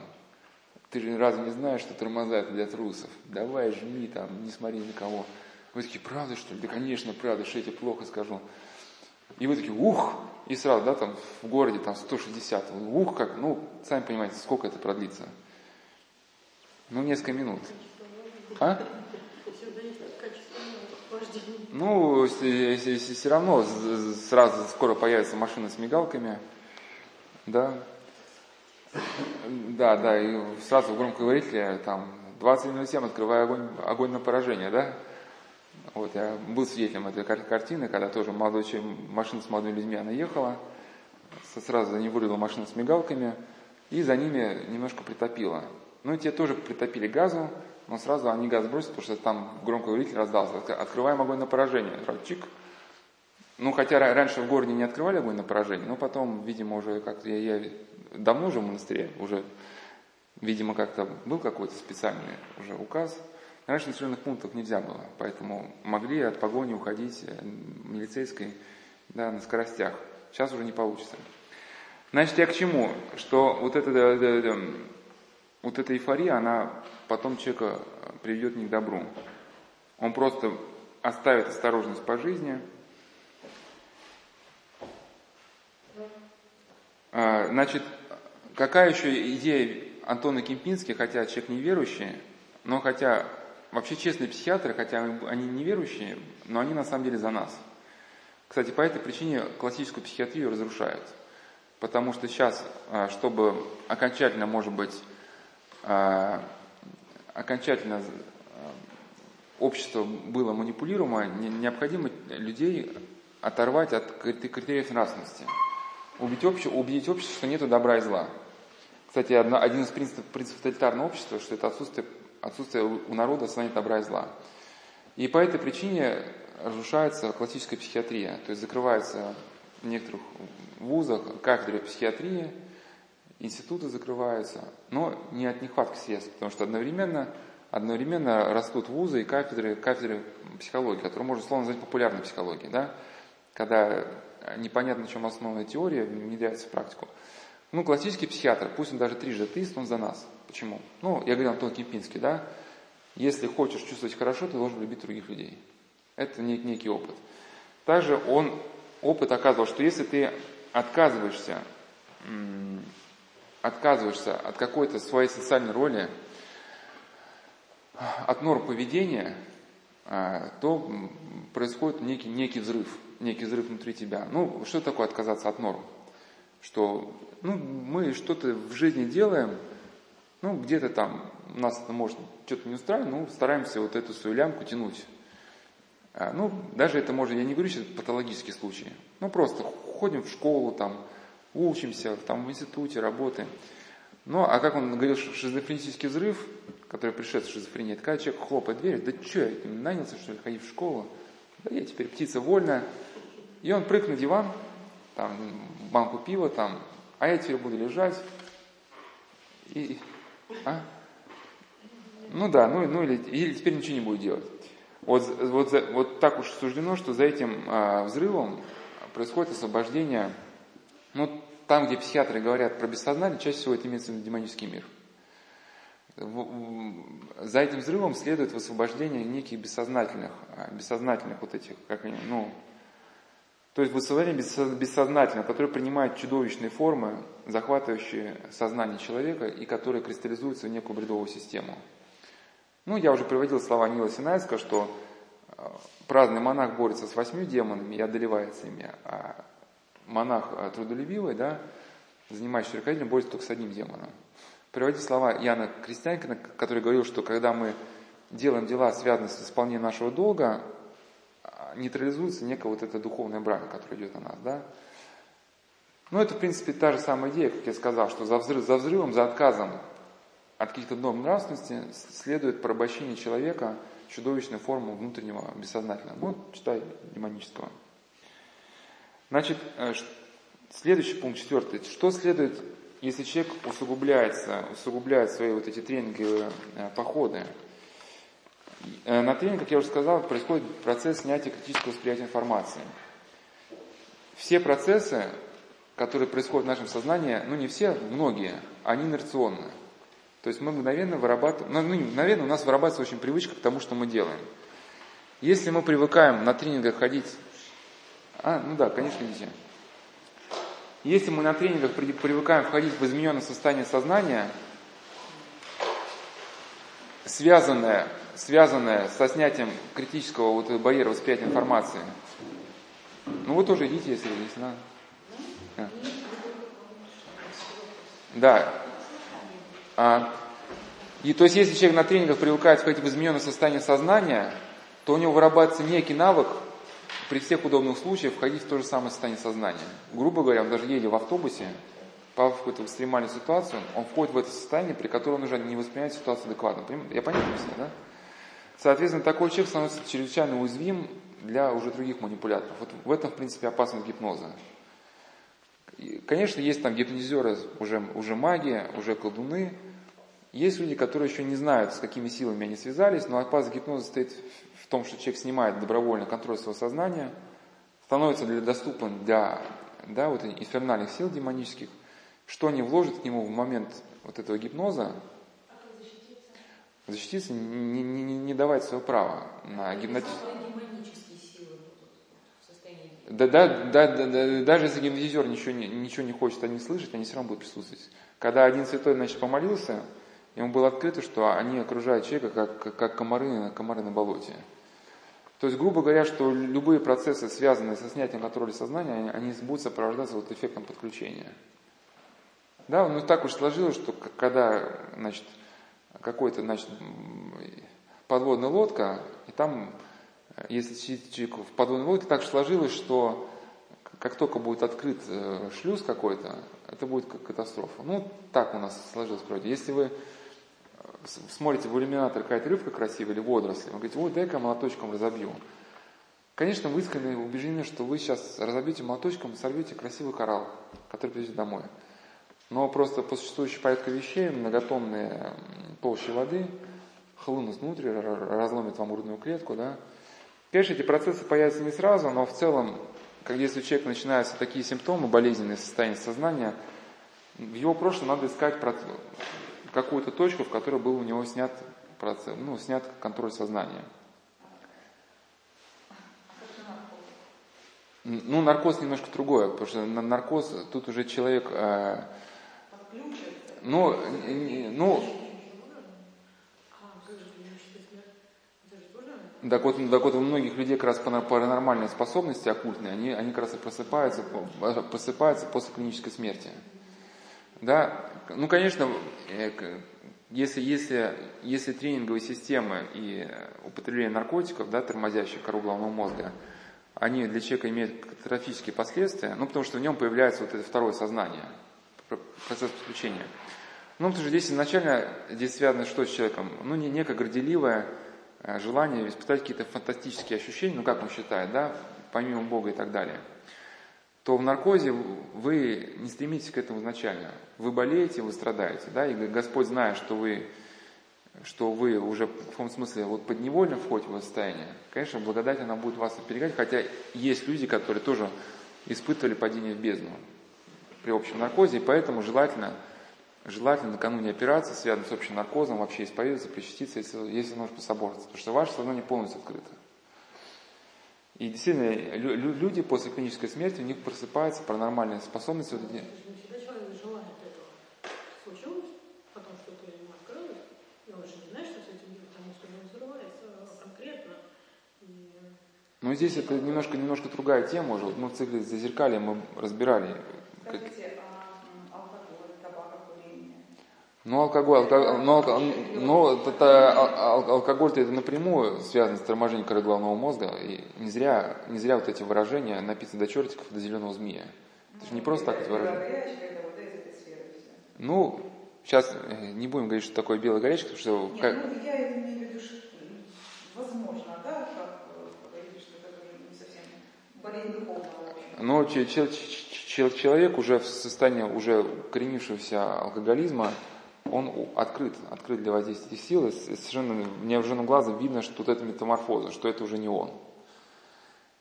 Ты же разве не знаешь, что тормоза это для трусов? Давай, жми там, не смотри на кого. Вы такие, правда что ли? Да, конечно, правда, что я тебе плохо скажу. И вы такие, ух, и сразу, да, там в городе там 160, ух, как, ну, сами понимаете, сколько это продлится. Ну, несколько минут. А? Ну, все равно сразу скоро появится машина с мигалками, да, да, да, и сразу в громкоговорителе там 20.07 открывая огонь, огонь на поражение, да. Вот, я был свидетелем этой картины, когда тоже молодой машина с молодыми людьми, она ехала, сразу за ней вырвала машина с мигалками, и за ними немножко притопила. Ну, и те тоже притопили газу, но сразу они газ бросят, потому что там громкоговоритель раздался. Открываем огонь на поражение. Чик. Ну, хотя раньше в городе не открывали огонь на поражение, но потом, видимо, уже как-то я, я давно уже в монастыре, уже, видимо, как-то был какой-то специальный уже указ. Раньше населенных пунктах нельзя было, поэтому могли от погони уходить э, милицейской да, на скоростях. Сейчас уже не получится. Значит, я к чему? Что вот это, вот эта эйфория, она потом человека приведет не к добру. Он просто оставит осторожность по жизни. А, значит, какая еще идея Антона Кемпински, хотя человек неверующий, но хотя вообще честные психиатры, хотя они неверующие, но они на самом деле за нас. Кстати, по этой причине классическую психиатрию разрушают. Потому что сейчас, а, чтобы окончательно, может быть, а, окончательно общество было манипулируемо, необходимо людей оторвать от критериев нравственности. Убедить общество, убедить общество, что нет добра и зла. Кстати, один из принципов, принципов тоталитарного общества, что это отсутствие, отсутствие у народа сознания добра и зла. И по этой причине разрушается классическая психиатрия, то есть закрывается в некоторых вузах кафедры психиатрии, институты закрываются, но не от нехватки средств, потому что одновременно, одновременно растут вузы и кафедры, кафедры психологии, которые можно словно назвать популярной психологией, да? когда непонятно, чем основана теория, внедряется в практику. Ну, классический психиатр, пусть он даже трижды атеист, он за нас. Почему? Ну, я говорил Антон Кемпинский, да? Если хочешь чувствовать хорошо, ты должен любить других людей. Это нек- некий опыт. Также он, опыт оказывал, что если ты отказываешься, отказываешься от какой-то своей социальной роли, от норм поведения, а, то происходит некий, некий взрыв, некий взрыв внутри тебя. Ну, что такое отказаться от норм? Что ну, мы что-то в жизни делаем, ну, где-то там нас это может что-то не устраивает, ну, стараемся вот эту свою лямку тянуть. А, ну, даже это можно, я не говорю сейчас патологические случаи, ну, просто ходим в школу, там, учимся, там, в институте работаем. Ну, а как он говорил, шизофренический взрыв, который пришел с шизофренией, это когда человек хлопает дверь, да что, я нанялся, что ли, ходить в школу? Да я теперь птица вольная. И он прыг на диван, там, банку пива, там, а я теперь буду лежать и... А? Ну да, ну, ну или, или теперь ничего не будет делать. Вот, вот, вот так уж суждено, что за этим а, взрывом происходит освобождение, ну, там, где психиатры говорят про бессознание, чаще всего это имеется в виду демонический мир. За этим взрывом следует высвобождение неких бессознательных, а, бессознательных вот этих, как они, ну, то есть высвобождение бессознательного, которое принимает чудовищные формы, захватывающие сознание человека и которые кристаллизуются в некую бредовую систему. Ну, я уже приводил слова Нила Синайска, что э, праздный монах борется с восьмью демонами и одолевается ими, а монах э, трудолюбивый, да, занимающийся руководителем, борется только с одним демоном. Приводил слова Яна Крестьянкина, который говорил, что когда мы делаем дела, связанные с исполнением нашего долга, нейтрализуется некая вот эта духовная брань, которая идет на нас, да. Ну, это, в принципе, та же самая идея, как я сказал, что за, взрыв, за взрывом, за отказом от каких-то норм нравственности следует порабощение человека чудовищной формы внутреннего бессознательного, ну, читай, демонического. Значит, э, следующий пункт, четвертый. Что следует, если человек усугубляется, усугубляет свои вот эти тренинговые э, походы, Э, на тренинге, как я уже сказал, происходит процесс снятия критического восприятия информации. Все процессы, которые происходят в нашем сознании, ну не все, многие, они инерционны. То есть мы мгновенно вырабатываем, ну, ну мгновенно у нас вырабатывается очень привычка к тому, что мы делаем. Если мы привыкаем на тренингах ходить... А, ну да, конечно, идите. Если мы на тренингах привыкаем входить в измененное состояние сознания, связанное связанное со снятием критического вот барьера восприятия информации. Ну вы тоже идите, если, если надо. Да. да. А, и то есть, если человек на тренингах привыкает входить в измененное состояние сознания, то у него вырабатывается некий навык при всех удобных случаях входить в то же самое состояние сознания. Грубо говоря, он даже едет в автобусе, попав в какую-то экстремальную ситуацию, он входит в это состояние, при котором он уже не воспринимает ситуацию адекватно. Я понятно объясняю, да? Соответственно, такой человек становится чрезвычайно уязвим для уже других манипуляторов. Вот в этом, в принципе, опасность гипноза. И, конечно, есть там гипнотизеры, уже, уже маги, уже колдуны. Есть люди, которые еще не знают, с какими силами они связались, но опасность гипноза стоит том, что человек снимает добровольно контроль своего сознания, становится для, доступен для да, вот инфернальных сил демонических, что они вложат к нему в момент вот этого гипноза, защититься, не, не, не, давать свое право на гипнотизм. Да, да, да, да, да, даже если гипнотизер ничего не, ничего не хочет они слышать, они все равно будут присутствовать. Когда один святой, значит, помолился, ему было открыто, что они окружают человека, как, как, как комары, комары на болоте. То есть, грубо говоря, что любые процессы, связанные со снятием контроля сознания, они, будут сопровождаться вот эффектом подключения. Да, ну так уж сложилось, что когда, значит, какой-то, значит, подводная лодка, и там, если человек в подводной лодке, так сложилось, что как только будет открыт э, шлюз какой-то, это будет катастрофа. Ну, так у нас сложилось в природе. Если вы смотрите в иллюминатор какая-то рыбка красивая или водоросли, вы говорите, ой, дай-ка молоточком разобью. Конечно, вы искренне убеждены, что вы сейчас разобьете молоточком сорвете красивый коралл, который привезете домой. Но просто по существующей порядку вещей многотонные толщи воды хлынут внутрь, разломят вам грудную клетку, да. Конечно, эти процессы появятся не сразу, но в целом, как если у человека начинаются такие симптомы, болезненные состояния сознания, в его прошлом надо искать какую-то точку, в которой был у него снят, процесс, ну, снят контроль сознания. Ну, наркоз немножко другое, потому что наркоз, тут уже человек... Э, ну, ну, Так вот, так вот, у многих людей как раз паранормальные способности оккультные, они, они как раз и просыпаются, просыпаются после клинической смерти. Да, ну, конечно, э, если, если, если тренинговые системы и употребление наркотиков, да, тормозящих кору головного мозга, они для человека имеют катастрофические последствия, ну, потому что в нем появляется вот это второе сознание, процесс подключения. Ну, потому что здесь изначально, здесь связано что с человеком? Ну, не некое горделивое э, желание испытать какие-то фантастические ощущения, ну, как он считает, да, помимо Бога и так далее – то в наркозе вы не стремитесь к этому изначально. Вы болеете, вы страдаете, да, и Господь, зная, что вы, что вы уже в том смысле вот подневольно входите в состояние, конечно, благодать она будет вас оперегать, хотя есть люди, которые тоже испытывали падение в бездну при общем наркозе, и поэтому желательно, желательно накануне операции, связанной с общим наркозом, вообще исповедоваться, причаститься, если, если нужно пособориться, потому что ваше сознание полностью открыто. И действительно, люди после клинической смерти, у них просыпаются паранормальные способности. Вот эти... Ну, здесь это немножко, немножко другая тема уже. Вот мы в цикле «Зазеркалье» мы разбирали. Скажите, ну, алкоголь, алкоголь, но, но это, алкоголь-то это напрямую связан с торможением коры головного мозга. И не зря, не зря вот эти выражения написаны до чертиков, до зеленого змея. Это же не просто так эти выражения. Ну, сейчас э, не будем говорить, что такое белая горячка, потому что... Нет, как... ну, я имею в виду, что возможно, да, как говорите, что это не совсем болезнь духовного. Но человек уже в состоянии уже укоренившегося алкоголизма, он открыт, открыт для воздействия силы, совершенно невооруженным глазом видно, что тут это метаморфоза, что это уже не он.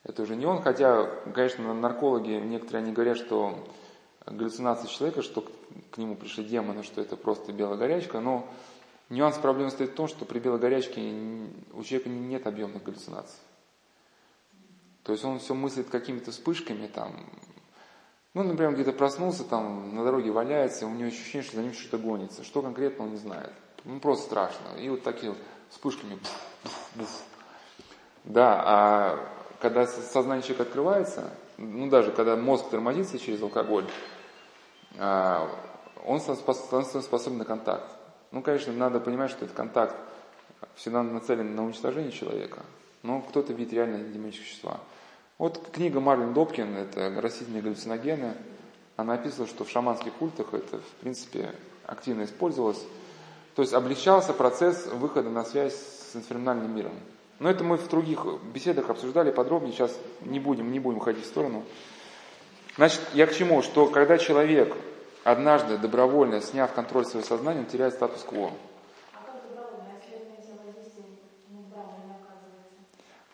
Это уже не он, хотя, конечно, наркологи, некоторые они говорят, что галлюцинации человека, что к нему пришли демоны, что это просто белая горячка, но нюанс проблемы стоит в том, что при белой горячке у человека нет объемных галлюцинаций. То есть он все мыслит какими-то вспышками, там, ну, например, где-то проснулся, там на дороге валяется, у него ощущение, что за ним что-то гонится. Что конкретно он не знает. Ну, просто страшно. И вот такие вот вспышками. Да, а когда сознание человека открывается, ну, даже когда мозг тормозится через алкоголь, а, он становится способен на контакт. Ну, конечно, надо понимать, что этот контакт всегда нацелен на уничтожение человека, но кто-то видит реально демонические существа. Вот книга Марлин Добкин, это растительные галлюциногены, она описывала, что в шаманских культах это, в принципе, активно использовалось. То есть облегчался процесс выхода на связь с инфернальным миром. Но это мы в других беседах обсуждали подробнее, сейчас не будем, не будем ходить в сторону. Значит, я к чему? Что когда человек однажды добровольно сняв контроль своего сознания, он теряет статус-кво.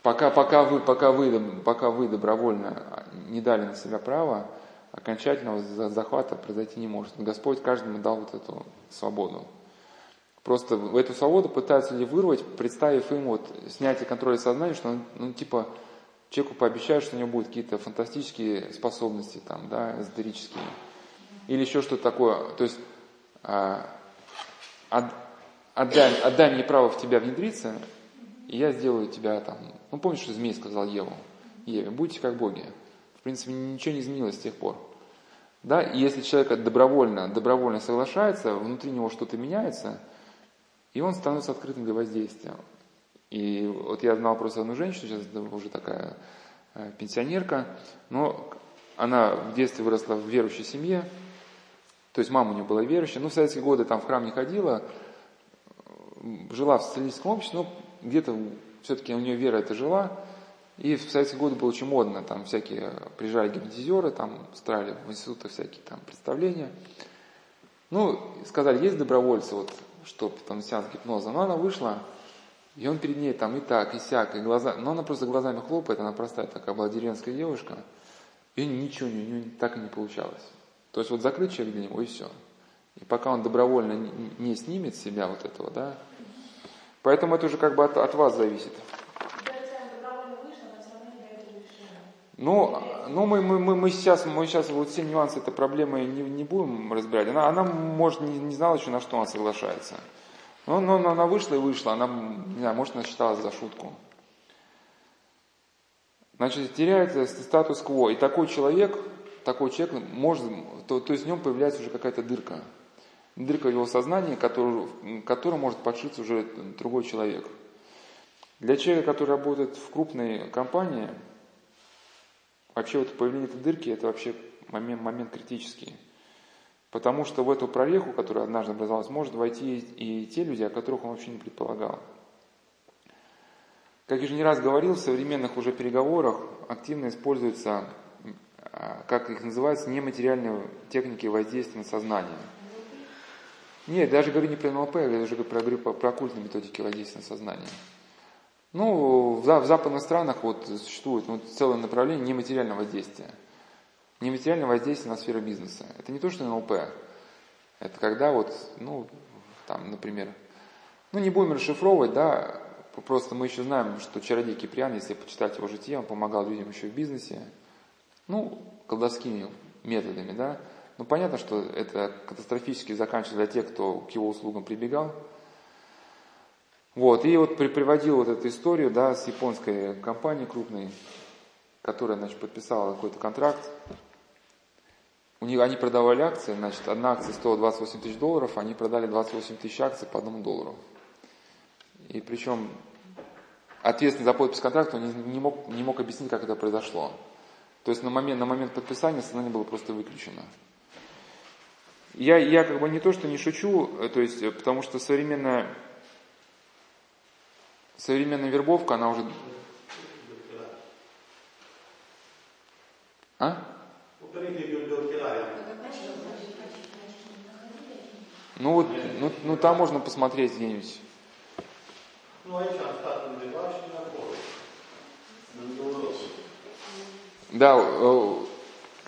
Пока, пока, вы, пока, вы, пока вы добровольно не дали на себя право, окончательного захвата произойти не может. Господь каждому дал вот эту свободу. просто в эту свободу пытаются люди вырвать, представив им вот снятие контроля сознания, что он, ну, типа, человеку пообещают, что у него будут какие-то фантастические способности, там, да, эзотерические. Или еще что-то такое. То есть, а, отдай, отдай мне право в тебя внедриться, и я сделаю тебя там... Ну, помнишь, что змей сказал Еву? Еве, будьте как боги. В принципе, ничего не изменилось с тех пор. Да, и если человек добровольно, добровольно соглашается, внутри него что-то меняется, и он становится открытым для воздействия. И вот я знал просто одну женщину, сейчас уже такая э, пенсионерка, но она в детстве выросла в верующей семье, то есть мама у нее была верующая, ну в советские годы там в храм не ходила, жила в социалистическом обществе, но где-то все-таки у нее вера это жила, и в советские годы было очень модно, там всякие приезжали гипнотизеры, там устраивали в институтах всякие там представления. Ну, сказали, есть добровольцы, вот, что там сеанс гипноза. Но она вышла, и он перед ней там и так, и сяк, и глаза. Но она просто глазами хлопает, она простая такая была деревенская девушка. И ничего у нее так и не получалось. То есть вот закрыть человек для него, и все. И пока он добровольно не снимет себя вот этого, да. Поэтому это уже как бы от, от вас зависит. Ну, ну мы, мы, мы, мы, сейчас, мы сейчас вот все нюансы этой проблемы не, не будем разбирать. Она, она может, не, не знала еще, на что она соглашается. Но, но, но она вышла и вышла. Она, не знаю, может, она считалась за шутку. Значит, теряется статус-кво. И такой человек, такой человек может, то, то есть в нем появляется уже какая-то дырка. Дырка в его сознании, который, которую может подшиться уже другой человек. Для человека, который работает в крупной компании, Вообще вот появление этой дырки это вообще момент, момент критический. Потому что в эту прореху, которая однажды образовалась, может войти и те люди, о которых он вообще не предполагал. Как я уже не раз говорил, в современных уже переговорах активно используются, а, как их называется, нематериальные техники воздействия на сознание. Нет, даже говорю не про НЛП, я даже говорю про, про оккультные методики воздействия на сознание. Ну, в, в западных странах вот существует вот, целое направление нематериального воздействия. Нематериальное воздействие на сферу бизнеса. Это не то, что НЛП. Это когда вот, ну, там, например, ну, не будем расшифровывать, да, просто мы еще знаем, что чародей Киприан, если почитать его житие, он помогал людям еще в бизнесе, ну, колдовскими методами, да. Ну, понятно, что это катастрофически заканчивается для тех, кто к его услугам прибегал, вот, и вот при, приводил вот эту историю, да, с японской компанией крупной, которая, значит, подписала какой-то контракт. У них, они продавали акции, значит, одна акция стоила 28 тысяч долларов, они продали 28 тысяч акций по одному доллару. И причем ответственный за подпись контракта не, не, мог, не мог объяснить, как это произошло. То есть на момент, на момент подписания сознание было просто выключено. Я, я как бы не то, что не шучу, э, то есть, потому что современная современная вербовка, она уже... А? Ну вот, ну, ну там можно посмотреть где-нибудь. Да, э,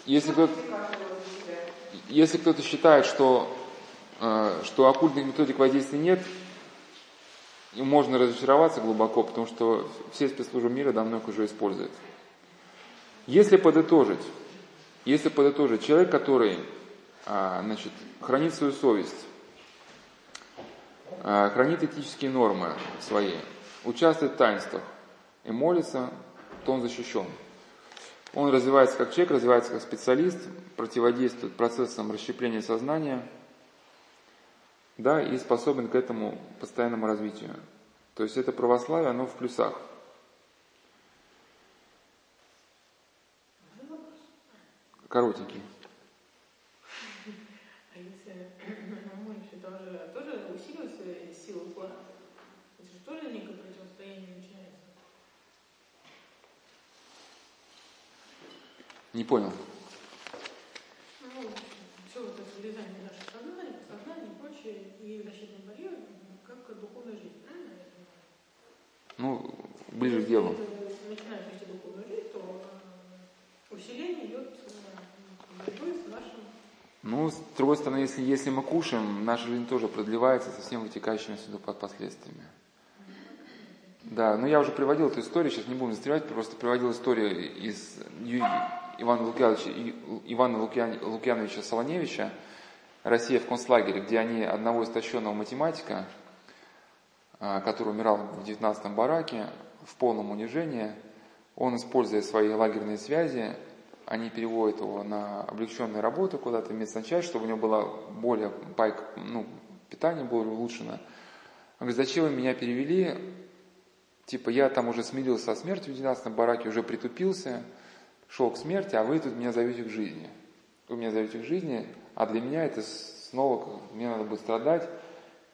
если кто-то, если кто-то считает, что, э, что оккультных методик воздействия нет, можно разочароваться глубоко, потому что все спецслужбы мира давно их уже используют. Если подытожить, если подытожить, человек, который а, значит, хранит свою совесть, а, хранит этические нормы свои, участвует в таинствах и молится, то он защищен. Он развивается как человек, развивается как специалист, противодействует процессам расщепления сознания – да, и способен к этому постоянному развитию. То есть это православие, оно в плюсах. Коротенький. А если помощь, там же тоже усиливается сила уклада? Это же тоже некое противостояние начинается? Не понял. Ну, все вот это влезание наше сознание, сознание и прочее, и защитный барьер, как духовная жизнь, правильно? Ну, ближе к делу. Если начинаешь вести духовную жизнь, то э, усиление идет борьбой с нашим Ну, с другой стороны, если, если мы кушаем, наша жизнь тоже продлевается со всеми вытекающими под последствиями. Да, ну я уже приводил эту историю, сейчас не будем застревать, просто приводил историю из Ивана Лукьяновича, Ивана Лукьяновича Солоневича, «Россия в концлагере», где они одного истощенного математика, а, который умирал в 19-м бараке, в полном унижении, он, используя свои лагерные связи, они переводят его на облегченные работы куда-то в медсанчасть, чтобы у него было более пайк, ну, питание было улучшено. Он говорит, зачем вы меня перевели? Типа, я там уже смирился со смертью в 12 бараке, уже притупился, шел к смерти, а вы тут меня зовете к жизни. Вы меня зовете к жизни, а для меня это снова, мне надо будет страдать.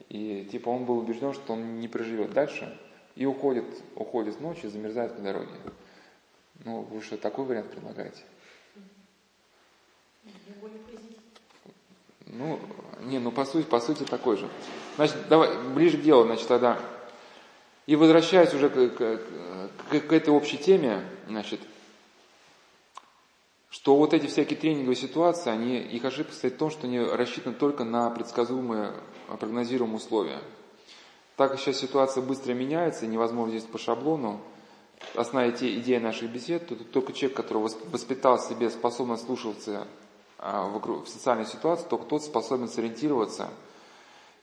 И типа он был убежден, что он не проживет дальше, и уходит, уходит ночью, замерзает по дороге. Ну, вы что, такой вариант предлагаете? Ну, не, ну по сути, по сути такой же. Значит, давай, ближе к делу, значит, тогда. И возвращаясь уже к, к, к, к этой общей теме, значит, что вот эти всякие тренинговые ситуации, они, их ошибка состоит в том, что они рассчитаны только на предсказуемые, прогнозируемые условия. Так как сейчас ситуация быстро меняется, невозможно здесь по шаблону, основная идея наших бесед, то только человек, который воспитал в себе способность слушаться а, в социальной ситуации, только тот способен сориентироваться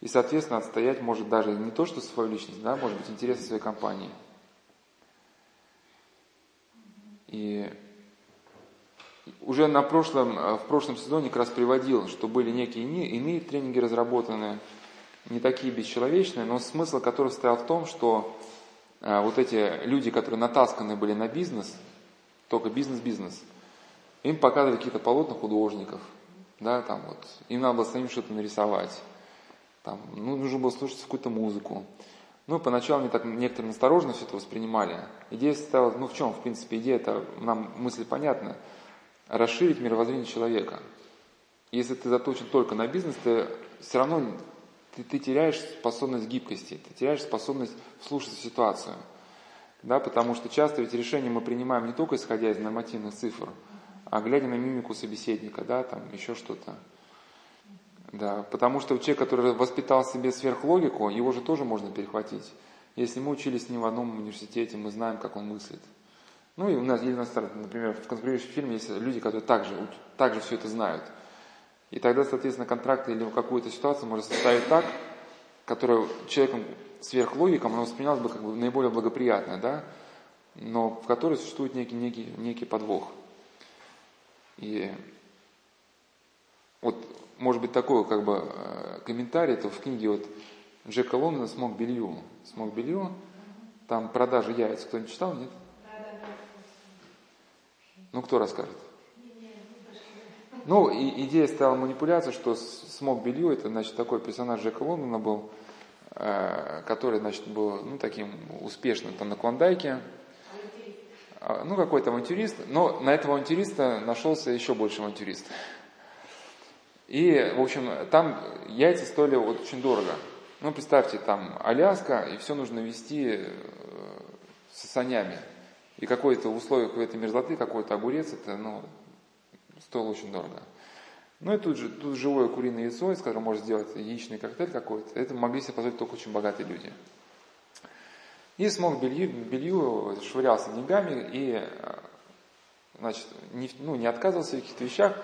и, соответственно, отстоять может даже не то, что свою личность, да, может быть, интересы своей компании. И уже на прошлом, а, в прошлом сезоне как раз приводил, что были некие иные, иные тренинги разработаны, не такие бесчеловечные, но смысл которых стоял в том, что а, вот эти люди, которые натасканы были на бизнес, только бизнес-бизнес – им показывали какие-то полотна художников, да, там вот, им надо было самим что-то нарисовать, там, ну, нужно было слушать какую-то музыку. Ну, поначалу они так некоторые настороженно все это воспринимали. Идея состояла, ну, в чем, в принципе, идея, это нам мысль понятна, расширить мировоззрение человека. Если ты заточен только на бизнес, ты все равно ты, ты теряешь способность гибкости, ты теряешь способность вслушаться в ситуацию. Да, потому что часто ведь решения мы принимаем не только исходя из нормативных цифр, а глядя на мимику собеседника, да, там еще что-то. Да, потому что человек, который воспитал в себе сверхлогику, его же тоже можно перехватить. Если мы учились с ним в одном университете, мы знаем, как он мыслит. Ну и у нас, или, например, в конспирирующем фильме есть люди, которые также, также все это знают. И тогда, соответственно, контракт или какую-то ситуацию можно составить так, которая человеком сверхлогиком, она воспринималась бы как бы наиболее благоприятно, да, но в которой существует некий, некий, некий подвох. И вот, может быть, такой как бы э, комментарий, то в книге вот Джека Лондона «Смог белью». «Смог белью», там продажи яиц. Кто-нибудь читал, нет? Ну, кто расскажет? Ну, и идея стала манипуляция, что смог белью, это, значит, такой персонаж Джека Лондона был, э, который, значит, был, ну, таким успешным там на Клондайке, а, ну, какой-то авантюрист, но на этого авантюриста нашелся еще больше авантюрист. И, в общем, там яйца стоили вот очень дорого. Ну, представьте, там Аляска, и все нужно везти э, с санями. И какое-то условие какой-то мерзлоты, какой-то огурец, это, ну, стоило очень дорого. Ну и тут же тут живое куриное яйцо, из которого можно сделать яичный коктейль какой-то. Это могли себе позволить только очень богатые люди. И смог белью, белью швырялся деньгами и значит, не, ну, не отказывался в каких-то вещах.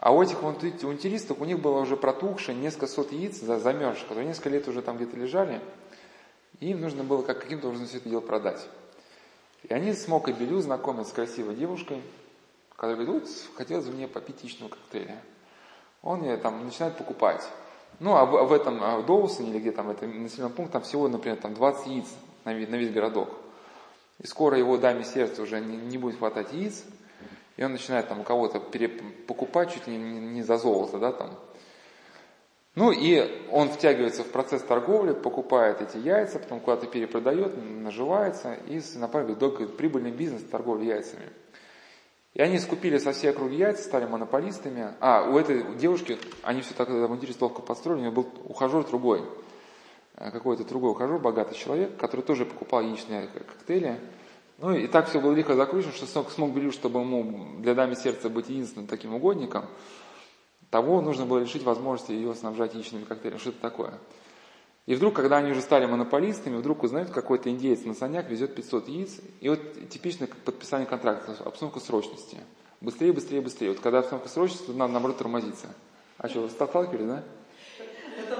А у этих авантюристов, у них было уже протухшее несколько сот яиц замерзших, которые несколько лет уже там где-то лежали. И им нужно было как, каким-то образом все это дело продать. И они с Мокой Белю знакомятся с красивой девушкой, которая говорит, вот хотелось бы мне попить яичного коктейля. Он мне там начинает покупать. Ну, а в, в этом а в Доусоне или где там, это населенном пункте, там всего, например, там 20 яиц на, на весь городок. И скоро его даме сердца уже не, не будет хватать яиц, и он начинает там у кого-то покупать чуть ли не, за золото, да, там. Ну и он втягивается в процесс торговли, покупает эти яйца, потом куда-то перепродает, наживается и направляет прибыльный бизнес торговли яйцами. И они скупили со всей округи яйца, стали монополистами. А, у этой девушки, они все так авантюристы ловко подстроили, у нее был ухажер другой. Э, какой-то другой ухажер, богатый человек, который тоже покупал яичные коктейли. Ну и так все было лихо закручено, что смог, смог Белю, чтобы ему для даме сердца быть единственным таким угодником. того нужно было лишить возможности ее снабжать яичными коктейлями, что-то такое. И вдруг, когда они уже стали монополистами, вдруг узнают, какой-то индеец на санях везет 500 яиц, и вот типичное подписание контракта, обстановка срочности. Быстрее, быстрее, быстрее. Вот когда обстановка срочности, надо наоборот тормозиться. А что, вы сталкивались, да? Это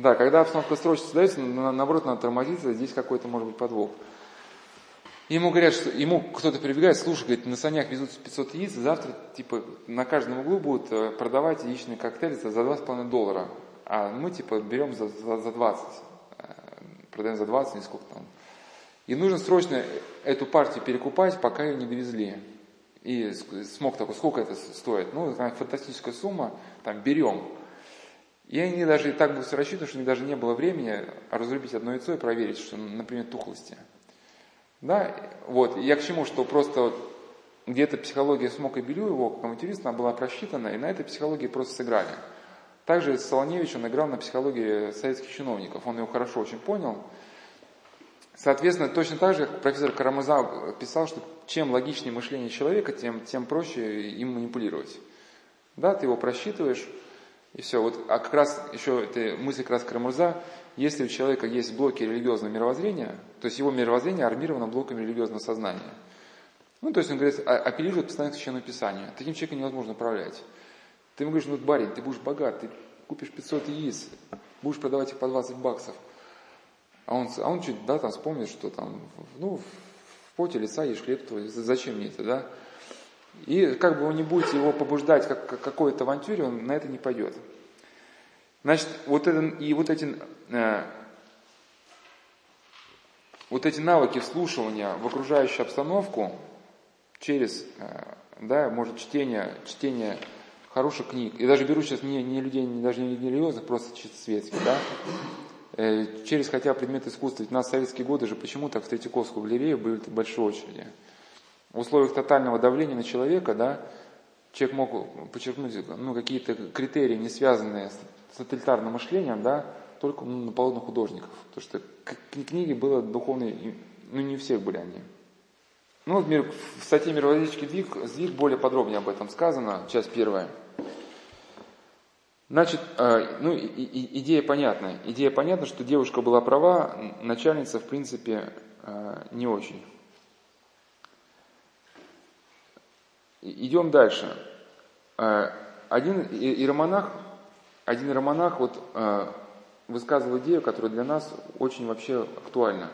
Да, когда обстановка срочности дается, наоборот, надо тормозиться, здесь какой-то может быть подвох. Ему говорят, что ему кто-то прибегает, слушай, говорит, на санях везут 500 яиц, завтра типа на каждом углу будут э, продавать яичные коктейли за 2,5 доллара. А мы типа берем за, за, за 20, э, продаем за 20, не сколько там. И нужно срочно эту партию перекупать, пока ее не довезли. И смог такой, сколько это стоит? Ну, фантастическая сумма, там, берем. И они даже и так были рассчитаны, что у них даже не было времени разрубить одно яйцо и проверить, что, например, тухлости. Да, вот, я к чему, что просто где-то психология Смока Белюева, как авантюрист, она была просчитана, и на этой психологии просто сыграли. Также Солоневич, он играл на психологии советских чиновников, он его хорошо очень понял. Соответственно, точно так же, как профессор Карамаза писал, что чем логичнее мышление человека, тем, тем проще им манипулировать. Да, ты его просчитываешь, и все. Вот, а как раз еще эта мысль как раз Карамурза, если у человека есть блоки религиозного мировоззрения, то есть его мировоззрение армировано блоками религиозного сознания. Ну, то есть он говорит, «А, апеллирует постоянно к священному писанию. Таким человеком невозможно управлять. Ты ему говоришь, ну, барин, ты будешь богат, ты купишь 500 яиц, будешь продавать их по 20 баксов. А он, а он чуть, да, там вспомнит, что там, ну, в поте лица ешь хлеб твой, зачем мне это, да? И как бы вы не будете его побуждать как, как какой-то авантюре, он на это не пойдет. Значит, вот это, и вот эти, э, вот эти навыки вслушивания в окружающую обстановку через, э, да, может, чтение, чтение хороших книг, и даже беру сейчас не, не людей, не, даже не религиозных, просто чисто светских, да, э, через хотя предмет искусства, ведь у нас в советские годы же почему-то в Третьяковскую галерею были большие очереди. В условиях тотального давления на человека, да, человек мог подчеркнуть ну, какие-то критерии, не связанные с тоталитарным мышлением, да, только ну, на полотна художников. Потому что книги было духовные, ну не у всех были они. Ну вот в статье «Мировоззренческий двиг», сдвиг более подробнее об этом сказано, часть первая. Значит, э, ну, идея понятна. Идея понятна, что девушка была права, начальница, в принципе, э, не очень. Идем дальше. Э, один иеромонах, один иеромонах вот, э, высказывал идею, которая для нас очень вообще актуальна.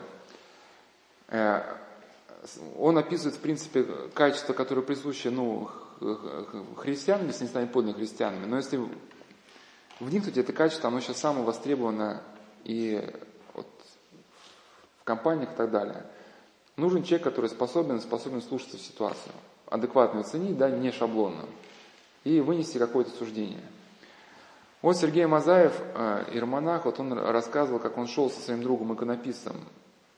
Э, он описывает, в принципе, качества, которые присущи ну, христианам, если не станет подлинными христианами. Но если вникнуть, это качество, оно сейчас самое востребовано и вот, в компаниях и так далее. Нужен человек, который способен, способен слушаться ситуацию адекватно оценить, да, не шаблонно, и вынести какое-то суждение. Вот Сергей Мазаев, э, Ирмонах, вот он рассказывал, как он шел со своим другом иконописцем,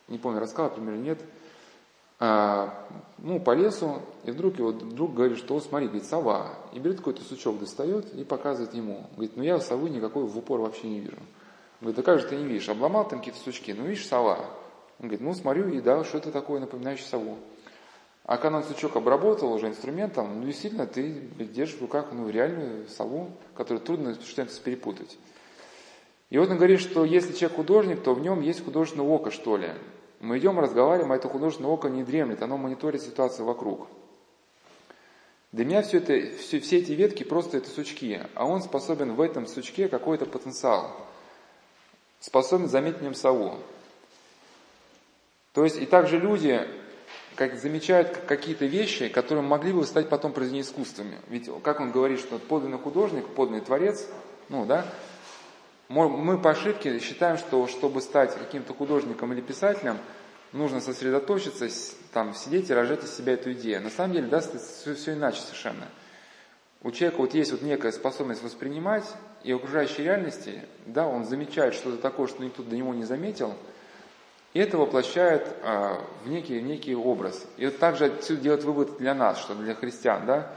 не помню, рассказал, например, нет, а, ну, по лесу, и вдруг его друг говорит, что, смотри, говорит, сова, и берет какой-то сучок, достает и показывает ему. Говорит, ну я совы никакой в упор вообще не вижу. Говорит, да как же ты не видишь? Обломал там какие-то сучки, ну видишь, сова. Он говорит, ну смотрю, и да, что это такое, напоминающее сову. А когда сучок обработал уже инструментом, ну действительно ты держишь в руках ну, реальную сову, которую трудно что-то перепутать. И вот он говорит, что если человек художник, то в нем есть художественное око, что ли. Мы идем, разговариваем, а это художественное око не дремлет, оно мониторит ситуацию вокруг. Для меня все, это, все, все эти ветки просто это сучки, а он способен в этом сучке какой-то потенциал, способен заметить в нем сову. То есть и также люди, как замечают какие-то вещи, которые могли бы стать потом произведением искусствами. Ведь, как он говорит, что подлинный художник, подлинный творец, ну да, мы по ошибке считаем, что чтобы стать каким-то художником или писателем, нужно сосредоточиться, там, сидеть и рожать из себя эту идею. На самом деле, да, все, все иначе совершенно. У человека вот есть вот некая способность воспринимать и окружающей реальности, да, он замечает что-то такое, что никто до него не заметил – и это воплощает а, в некий, некий образ. И вот также отсюда делать вывод для нас, что для христиан, да,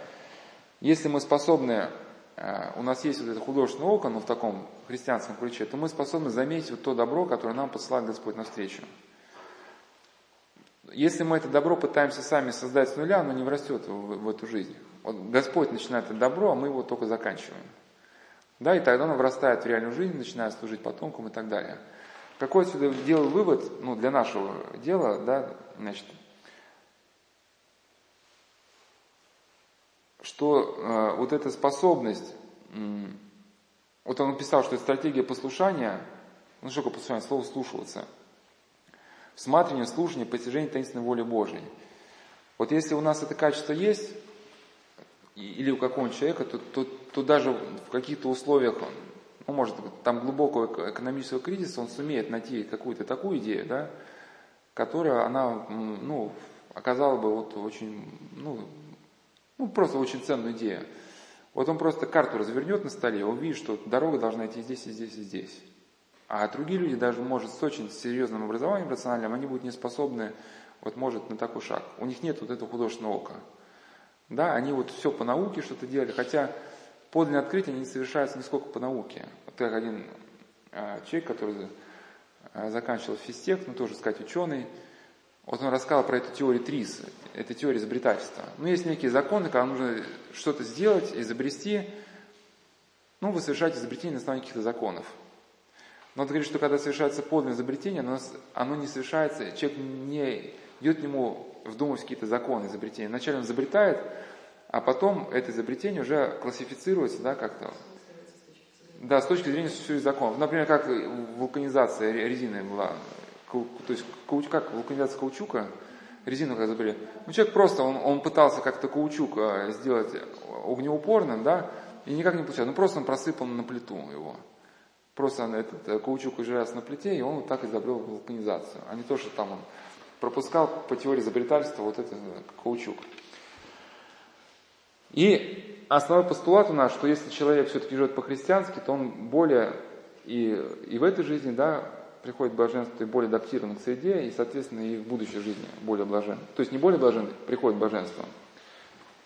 если мы способны, а, у нас есть вот это художественное око, но в таком христианском ключе, то мы способны заметить вот то добро, которое нам посылает Господь навстречу. Если мы это добро пытаемся сами создать с нуля, оно не врастет в, в эту жизнь. Вот Господь начинает это добро, а мы его только заканчиваем. Да, и тогда он вырастает в реальную жизнь, начинает служить потомкам и так далее. Какой отсюда делаю вывод, ну, для нашего дела, да, значит, что э, вот эта способность, э, вот он писал, что это стратегия послушания, ну что такое послушание, слово слушаться, всматривание, слушание, постижение таинственной воли Божьей. Вот если у нас это качество есть, или у какого-нибудь человека, то, то, то даже в каких-то условиях, ну, может, там глубокого экономического кризиса, он сумеет найти какую-то такую идею, да, которая, она, ну, оказала бы вот очень, ну, ну, просто очень ценную идею. Вот он просто карту развернет на столе, он видит, что дорога должна идти здесь и здесь и здесь. А другие люди, даже, может, с очень серьезным образованием рациональным, они будут не способны, вот, может, на такой шаг. У них нет вот этого художественного ока. Да, они вот все по науке что-то делали, хотя подлинные открытия не совершаются не сколько по науке. Вот как один э, человек, который э, заканчивал физтех, ну тоже сказать ученый, вот он рассказал про эту теорию ТРИС, это теория изобретательства. Ну, есть некие законы, когда нужно что-то сделать, изобрести, ну, вы совершаете изобретение на основании каких-то законов. Но он говорит, что когда совершается подлинное изобретение, оно, оно не совершается, человек не идет к нему вдумывать какие-то законы изобретения. Вначале он изобретает, а потом это изобретение уже классифицируется, да, как-то. Да, с точки зрения существующих законов. Например, как вулканизация резины была. То есть, как вулканизация каучука, резину как изобрели. Ну, человек просто, он, он пытался как-то каучук э, сделать огнеупорным, да, и никак не получалось. Ну, просто он просыпал на плиту его. Просто этот э, каучук ужирался на плите, и он вот так изобрел вулканизацию. А не то, что там он пропускал по теории изобретательства вот этот каучук. И основной постулат у нас, что если человек все-таки живет по-христиански, то он более и, и в этой жизни, да, приходит блаженство и более адаптирован к среде, и, соответственно, и в будущей жизни более блажен. То есть не более блажен, приходит блаженство.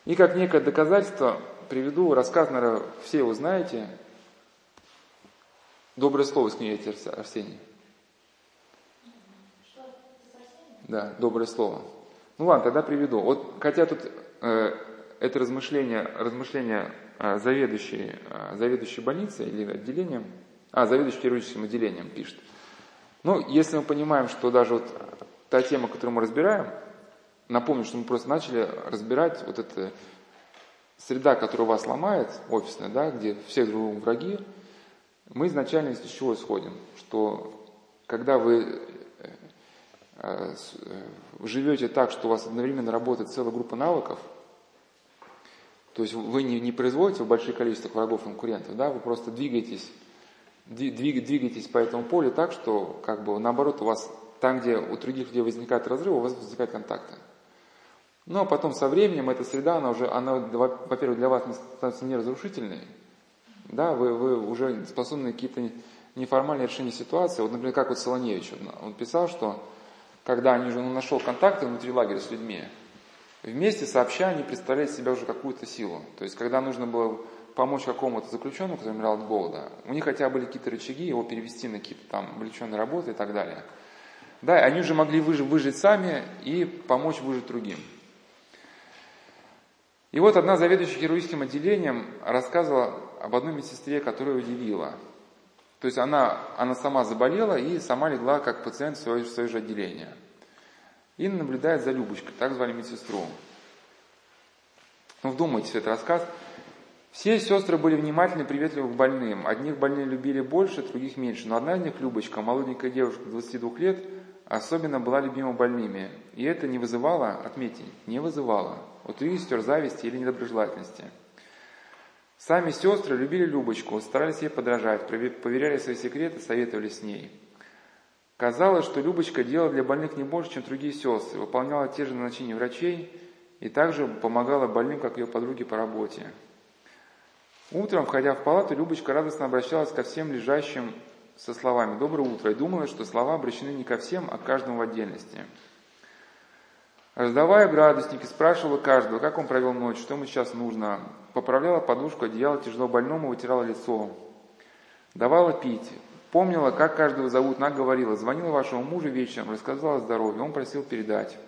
И как некое доказательство приведу рассказ, наверное, все его знаете. Доброе слово из книги Арсения. Да, доброе слово. Ну ладно, тогда приведу. Вот, хотя тут э, это размышление, размышление э, заведующей, э, заведующей больницей или отделением, а, заведующий хирургическим отделением пишет. Ну, если мы понимаем, что даже вот та тема, которую мы разбираем, напомню, что мы просто начали разбирать вот эта среда, которая вас ломает, офисная, да, где все друг другу враги, мы изначально из чего исходим? Что когда вы Э, э, живете так, что у вас одновременно работает целая группа навыков, то есть вы не, не производите в больших количествах врагов конкурентов, да, вы просто двигаетесь, двиг, двигаетесь по этому полю так, что как бы наоборот у вас там, где у других людей возникает разрыв, у вас возникают контакты. Ну а потом со временем эта среда, она уже, она, во-первых, для вас становится неразрушительной, да, вы, вы уже способны какие-то неформальные решения ситуации. Вот, например, как вот Солоневич, он, он писал, что когда они уже ну, нашел контакты внутри лагеря с людьми, вместе сообща они представляли себя уже какую-то силу. То есть, когда нужно было помочь какому-то заключенному, который умирал от голода, у них хотя бы были какие-то рычаги, его перевести на какие-то там облегченные работы и так далее. Да, они уже могли выжить, выжить сами и помочь выжить другим. И вот одна заведующая хирургическим отделением рассказывала об одной медсестре, которая удивила. То есть она, она сама заболела и сама легла как пациент в свое, в свое же отделение. И наблюдает за Любочкой, так звали медсестру. Ну, вдумайтесь в этот рассказ. Все сестры были внимательны и приветливы к больным. Одних больных любили больше, других меньше. Но одна из них, Любочка, молоденькая девушка 22 лет, особенно была любима больными. И это не вызывало, отметьте, не вызывало у других сестер зависти или недоброжелательности. Сами сестры любили Любочку, старались ей подражать, поверяли свои секреты, советовали с ней. Казалось, что Любочка делала для больных не больше, чем другие сестры, выполняла те же назначения врачей и также помогала больным, как ее подруги по работе. Утром, входя в палату, Любочка радостно обращалась ко всем лежащим со словами «Доброе утро» и думала, что слова обращены не ко всем, а к каждому в отдельности. Раздавая градусники, спрашивала каждого, как он провел ночь, что ему сейчас нужно. Поправляла подушку, одеяло тяжело больному, вытирала лицо. Давала пить. Помнила, как каждого зовут, она говорила, звонила вашему мужу вечером, рассказала о здоровье, он просил передать.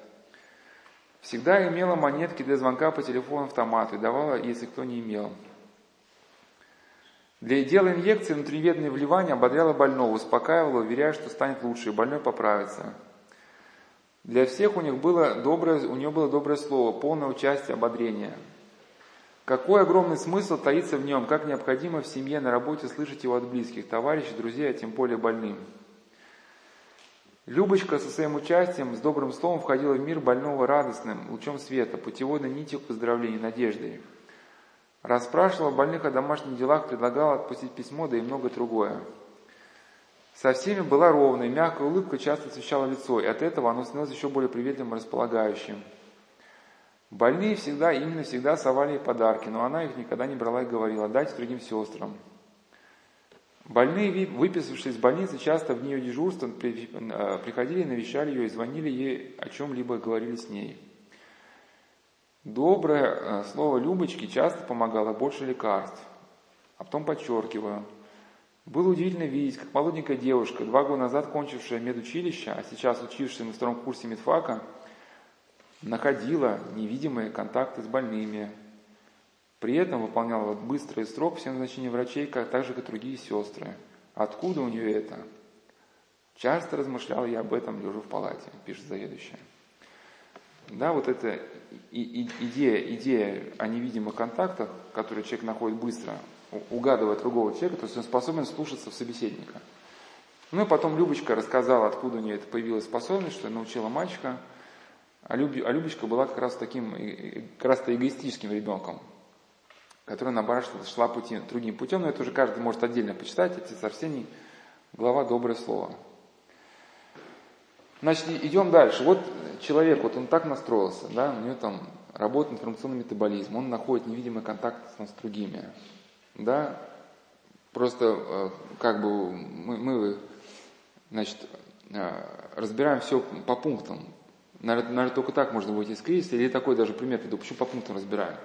Всегда имела монетки для звонка по телефону автомату и давала, если кто не имел. Для дела инъекции внутривенные вливания ободряла больного, успокаивала, уверяя, что станет лучше, и больной поправится. Для всех у, них было доброе, у нее было доброе слово, полное участие, ободрение. Какой огромный смысл таится в нем, как необходимо в семье, на работе слышать его от близких, товарищей, друзей, а тем более больным. Любочка со своим участием, с добрым словом входила в мир больного радостным, лучом света, путеводной нитью к поздравлению, надеждой. Расспрашивала больных о домашних делах, предлагала отпустить письмо, да и многое другое. Со всеми была ровной, мягкая улыбка часто освещала лицо, и от этого оно становилось еще более приветливым и располагающим. Больные всегда, именно всегда совали ей подарки, но она их никогда не брала и говорила, дайте другим сестрам. Больные, выписавшись из больницы, часто в нее дежурство э, приходили, навещали ее и звонили ей о чем-либо говорили с ней. Доброе э, слово Любочки часто помогало больше лекарств. А потом подчеркиваю. Было удивительно видеть, как молоденькая девушка, два года назад кончившая медучилище, а сейчас учившаяся на втором курсе медфака, находила невидимые контакты с больными, при этом выполняла быстро и строг все назначения врачей, как, так же, как и другие сестры. Откуда у нее это? Часто размышлял я об этом, лежа в палате, пишет заведующая. Да, вот эта идея, идея о невидимых контактах, которые человек находит быстро, угадывая другого человека, то есть он способен слушаться в собеседника. Ну и потом Любочка рассказала, откуда у нее это появилась способность, что научила мальчика, а, Люб, а Любочка была как раз таким, как раз-то эгоистическим ребенком которая, наоборот, шла пути, другим путем, но это уже каждый может отдельно почитать, отец Арсений, глава «Доброе слово». Значит, идем дальше. Вот человек, вот он так настроился, да, у него там работает информационный метаболизм, он находит невидимый контакт с другими, да, просто э, как бы мы, мы значит, э, разбираем все по пунктам. Наверное, только так можно выйти из кризиса, или такой даже пример приду, почему по пунктам разбираем.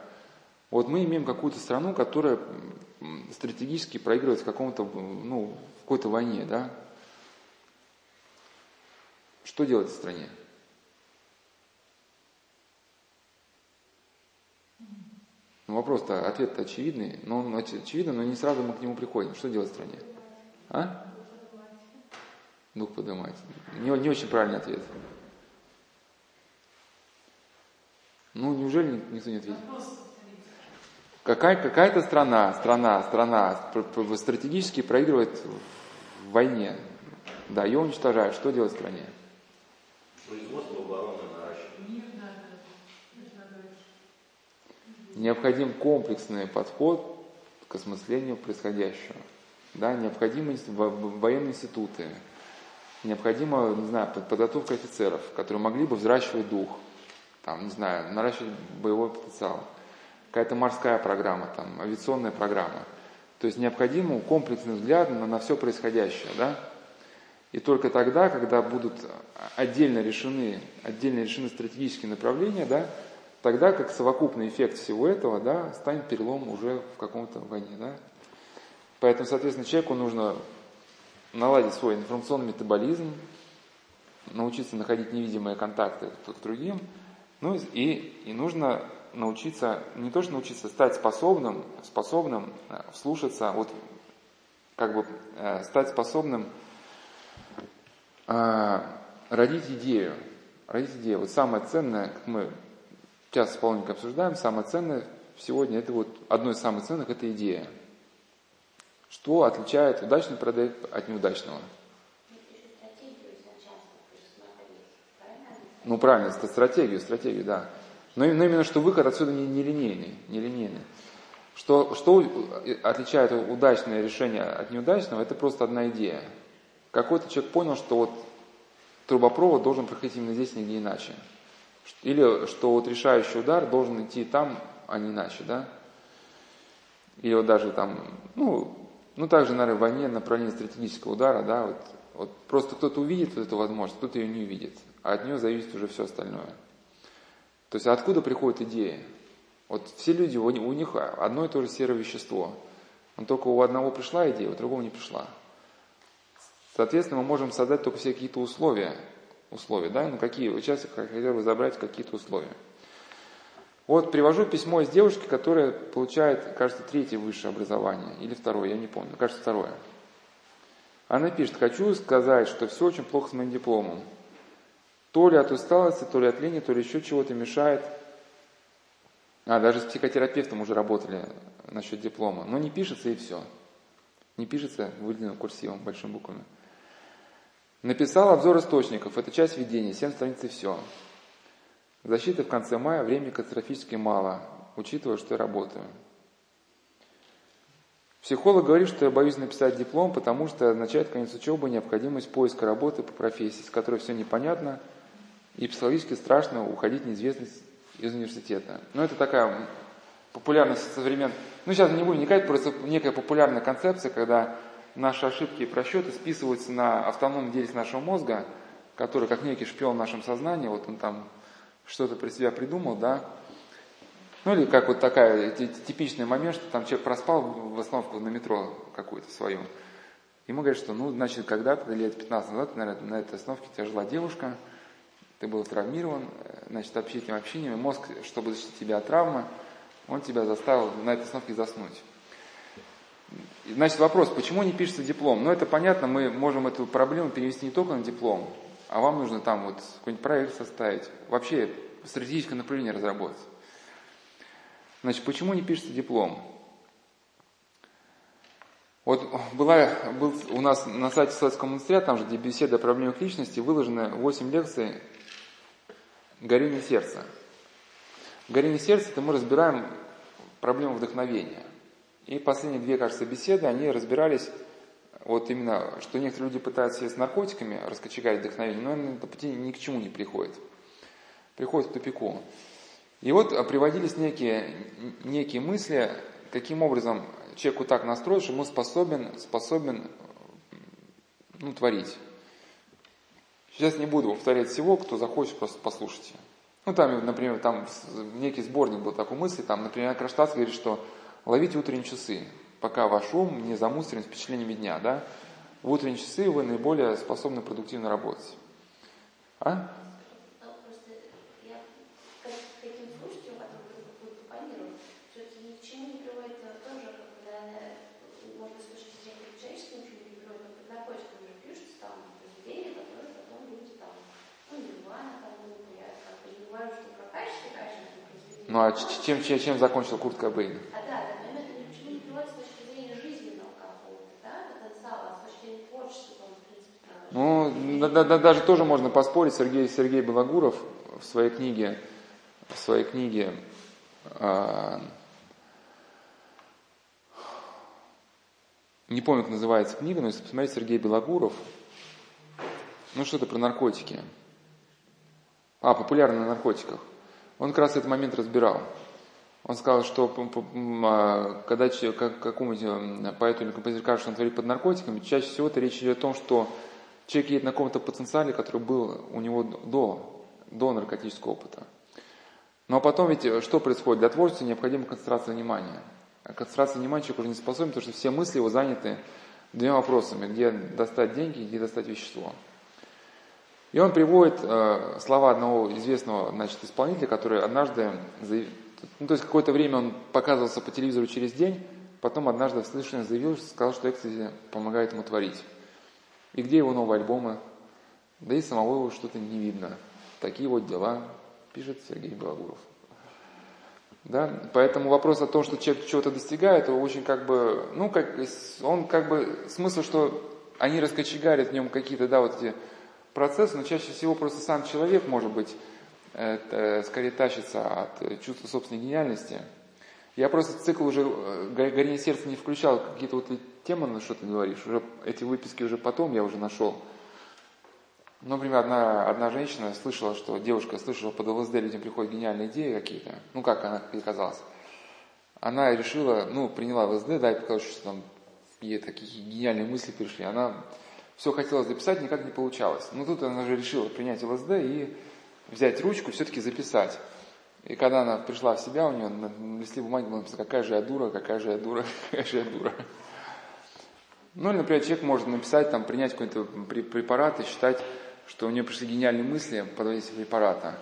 Вот мы имеем какую-то страну, которая стратегически проигрывает в каком-то, ну, в какой-то войне, да? Что делать в стране? Ну, вопрос-то, ответ-то очевидный, но он очевидный, но не сразу мы к нему приходим. Что делать в стране? А? Дух поднимать. Не, не очень правильный ответ. Ну, неужели никто не ответит? Какая, какая-то страна, страна, страна стратегически проигрывает в войне. Да, ее уничтожают. Что делать в стране? Производство обороны. Необходим комплексный подход к осмыслению происходящего. Да, необходимость в военные институты, необходима, не знаю, подготовка офицеров, которые могли бы взращивать дух, там, не знаю, наращивать боевой потенциал какая-то морская программа, там, авиационная программа. То есть необходим комплексный взгляд на, на все происходящее. Да? И только тогда, когда будут отдельно решены, отдельно решены стратегические направления, да, тогда как совокупный эффект всего этого да, станет перелом уже в каком-то войне. Да? Поэтому, соответственно, человеку нужно наладить свой информационный метаболизм, научиться находить невидимые контакты друг с другим, ну и, и нужно научиться, не то что научиться, стать способным, способным э, вслушаться, вот как бы э, стать способным э, родить идею. Родить идею. Вот самое ценное, как мы часто с Павленко обсуждаем, самое ценное сегодня, это вот одно из самых ценных, это идея. Что отличает удачный проект от неудачного? Ну правильно, это стратегию, стратегию, да. Но, но именно что выход отсюда не, не линейный. Не линейный. Что, что отличает удачное решение от неудачного, это просто одна идея. Какой-то человек понял, что вот трубопровод должен проходить именно здесь, нигде иначе. Или что вот решающий удар должен идти там, а не иначе, да? Или вот даже там, ну, ну также, наверное, в войне направление стратегического удара, да, вот, вот просто кто-то увидит вот эту возможность, кто-то ее не увидит, а от нее зависит уже все остальное. То есть откуда приходит идея? Вот все люди, у них одно и то же серое вещество. Но только у одного пришла идея, у другого не пришла. Соответственно, мы можем создать только все какие-то условия. Условия, да? Ну какие? Вот сейчас я хотел бы забрать какие-то условия. Вот привожу письмо из девушки, которая получает, кажется, третье высшее образование, или второе, я не помню, кажется, второе. Она пишет, хочу сказать, что все очень плохо с моим дипломом. То ли от усталости, то ли от лени, то ли еще чего-то мешает. А, даже с психотерапевтом уже работали насчет диплома. Но не пишется и все. Не пишется выделенным курсивом, большими буквами. Написал обзор источников. Это часть введения. 7 страниц и все. Защиты в конце мая. Времени катастрофически мало, учитывая, что я работаю. Психолог говорит, что я боюсь написать диплом, потому что означает конец учебы необходимость поиска работы по профессии, с которой все непонятно, и психологически страшно уходить в неизвестность из университета. Но это такая популярность современная. Ну, сейчас не будем вникать, просто некая популярная концепция, когда наши ошибки и просчеты списываются на автономную деятельность нашего мозга, который как некий шпион в нашем сознании, вот он там что-то про себя придумал, да, ну или как вот такая типичный момент, что там человек проспал в остановку на метро какую-то свою. Ему говорят, что ну, значит, когда-то, лет 15 назад, наверное, на этой остановке тебя жила девушка, ты был травмирован, значит, общительным общением, мозг, чтобы защитить тебя от травмы, он тебя заставил на этой остановке заснуть. Значит, вопрос, почему не пишется диплом? Ну, это понятно, мы можем эту проблему перевести не только на диплом, а вам нужно там вот какой-нибудь проект составить, вообще стратегическое направление разработать. Значит, почему не пишется диплом? Вот была, был у нас на сайте Советского монастыря, там же, где беседа о проблемах личности, выложено 8 лекций «Горение сердца». «Горение сердца» это мы разбираем проблему вдохновения. И последние две, кажется, беседы, они разбирались вот именно, что некоторые люди пытаются с наркотиками раскочегарить вдохновение, но на пути ни к чему не приходит. Приходит к тупику. И вот приводились некие, некие мысли, каким образом человеку так настроить, что он способен, способен ну, творить. Сейчас не буду повторять всего, кто захочет, просто послушайте. Ну, там, например, там некий сборник был такой мысли, там, например, Кронштадт говорит, что ловите утренние часы, пока ваш ум не замусорен впечатлениями дня, да? В утренние часы вы наиболее способны продуктивно работать. А? Ну а чем, чем, чем закончил Курт Кобейн? Ну, да, да, даже тоже можно поспорить. Сергей, Сергей Белогуров в своей книге, в своей книге э, не помню, как называется книга, но если посмотреть Сергей Белогуров, ну что-то про наркотики. А, популярно на наркотиках. Он как раз этот момент разбирал. Он сказал, что а, когда какому-нибудь поэту или композитору кажется, что он творит под наркотиками, чаще всего это речь идет о том, что человек едет на каком-то потенциале, который был у него до, до наркотического опыта. Но потом ведь что происходит? Для творчества необходима концентрация внимания. А концентрация внимания человек уже не способен, потому что все мысли его заняты двумя вопросами. Где достать деньги, где достать вещество. И он приводит э, слова одного известного значит, исполнителя, который однажды, ну, то есть какое-то время он показывался по телевизору через день, потом однажды в слышании заявил, сказал, что экстази помогает ему творить. И где его новые альбомы? Да и самого его что-то не видно. Такие вот дела, пишет Сергей Белогуров. Да? Поэтому вопрос о том, что человек чего-то достигает, очень как бы, ну, как, он как бы, смысл, что они раскочегарят в нем какие-то, да, вот эти процесс, но чаще всего просто сам человек, может быть, это, скорее тащится от чувства собственной гениальности. Я просто цикл уже э, «Горение сердца» не включал, какие-то вот темы, на что ты говоришь, уже эти выписки уже потом я уже нашел. Например, одна, одна женщина слышала, что девушка слышала, под ЛСД людям приходят гениальные идеи какие-то, ну как она казалось. Она решила, ну, приняла ЛСД, да, и показалось, что там ей такие гениальные мысли пришли. Она все хотела записать, никак не получалось. Но тут она же решила принять ЛСД и взять ручку, все-таки записать. И когда она пришла в себя, у нее на листе бумаги было написано, какая же я дура, какая же я дура, [LAUGHS] какая же я дура. Ну или, например, человек может написать, там, принять какой-то препарат и считать, что у нее пришли гениальные мысли под воздействием препарата.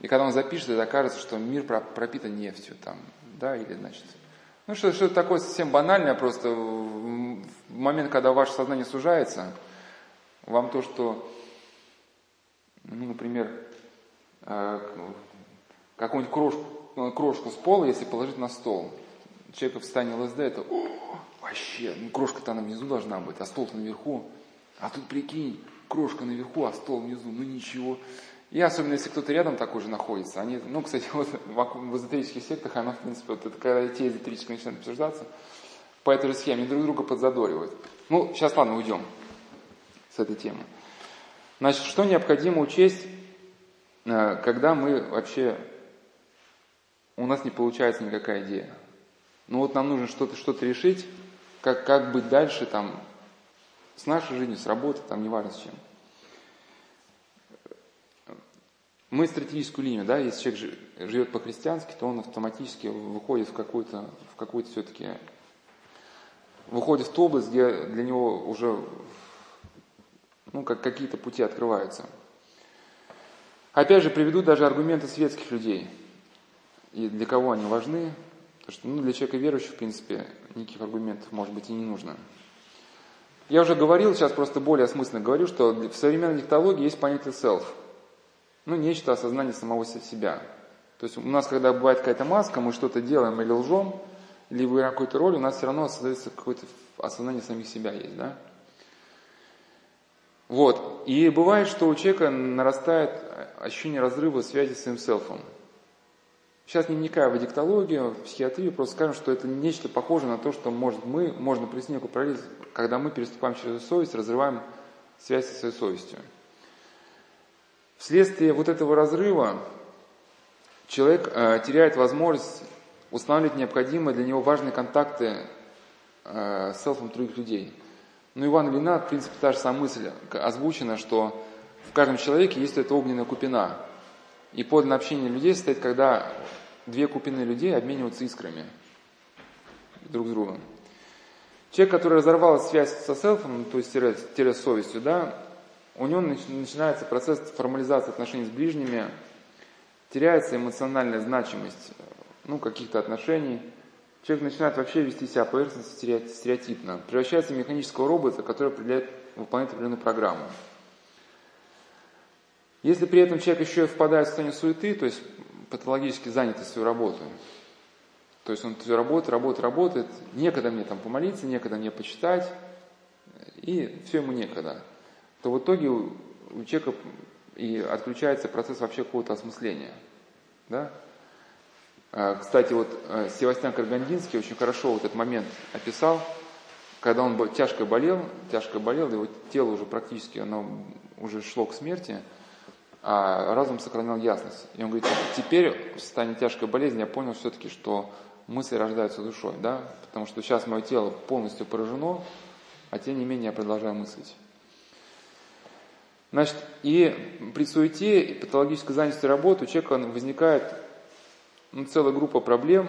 И когда он запишет, это окажется, что мир пропитан нефтью там, да, или значит. Ну, что, что такое совсем банальное, просто в момент, когда ваше сознание сужается, вам то, что, ну, например, э, какую-нибудь крошку, крошку с пола, если положить на стол, человека в состоянии ЛСД, это О, вообще, ну, крошка-то она внизу должна быть, а стол-то наверху. А тут прикинь, крошка наверху, а стол внизу, ну ничего. И особенно, если кто-то рядом такой же находится. Они, ну, кстати, [LAUGHS] вот в эзотерических сектах она, в принципе, вот это, когда те эзотерические начинают обсуждаться, по этой же схеме друг друга подзадоривают. Ну, сейчас, ладно, уйдем с этой темы. Значит, что необходимо учесть, э, когда мы вообще, у нас не получается никакая идея. Ну вот нам нужно что-то что решить, как, как быть дальше там с нашей жизнью, с работой, там неважно с чем. Мы стратегическую линию, да, если человек живет по-христиански, то он автоматически выходит в какую-то, в какую-то все-таки, выходит в ту область, где для него уже, ну, как какие-то пути открываются. Опять же, приведу даже аргументы светских людей. И для кого они важны, потому что ну, для человека верующего, в принципе, никаких аргументов, может быть, и не нужно. Я уже говорил, сейчас просто более осмысленно говорю, что в современной диктологии есть понятие self – ну, нечто осознание самого себя. То есть у нас, когда бывает какая-то маска, мы что-то делаем или лжем, или в какой-то роли, у нас все равно создается какое-то осознание самих себя есть, да? Вот. И бывает, что у человека нарастает ощущение разрыва связи с своим селфом. Сейчас не вникая в диктологию, в психиатрию, просто скажем, что это нечто похожее на то, что может мы, можно привести некую параллель, когда мы переступаем через совесть, разрываем связь со своей совестью. Вследствие вот этого разрыва человек э, теряет возможность устанавливать необходимые для него важные контакты э, с селфом других людей. Ну, Иван Ильина, в принципе, та же самая мысль озвучена, что в каждом человеке есть эта огненная купина. И подлинное общение людей состоит, когда две купины людей обмениваются искрами друг с другом. Человек, который разорвал связь со селфом, то есть тире, совестью, да, у него начинается процесс формализации отношений с ближними, теряется эмоциональная значимость ну, каких-то отношений. Человек начинает вообще вести себя поверхностно, стереотипно. Превращается в механического робота, который определяет, выполняет определенную программу. Если при этом человек еще впадает в состояние суеты, то есть патологически занятый своей работой, то есть он все работает, работает, работает, некогда мне там помолиться, некогда мне почитать, и все ему некогда то в итоге у человека и отключается процесс вообще какого-то осмысления. Да? А, кстати, вот э, Севастьян Каргандинский очень хорошо вот этот момент описал, когда он тяжко болел, тяжко болел, его тело уже практически, оно уже шло к смерти, а разум сохранял ясность. И он говорит, теперь в состоянии тяжкой болезни я понял все-таки, что мысли рождаются душой, да, потому что сейчас мое тело полностью поражено, а тем не менее я продолжаю мыслить. Значит, и при суете и патологической занятости работы у человека возникает ну, целая группа проблем,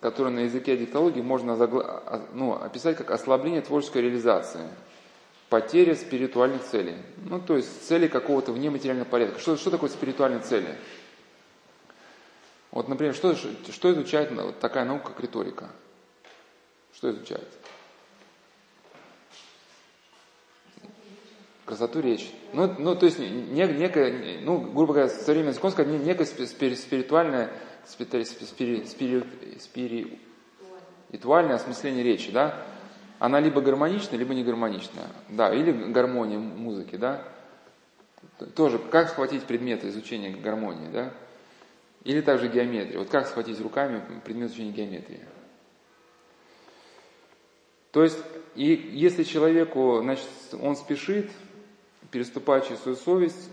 которые на языке диктологии можно а, ну, описать как ослабление творческой реализации, потеря спиритуальных целей. Ну, то есть цели какого-то внематериального порядка. Что, что такое спиритуальные цели? Вот, например, что, что изучает такая наука, как риторика? Что изучает? Красоту речи. Ну, ну то есть не, некая, ну, грубо говоря, современный языком сказать, некая спиритуальное, спири, спири, спири, спиритуальное осмысление речи, да? Она либо гармоничная, либо не гармоничная. Да, или гармония музыки, да? Тоже, как схватить предметы изучения гармонии, да? Или также геометрия. Вот как схватить руками предмет изучения геометрии. То есть, и если человеку, значит, он спешит, переступая через свою совесть,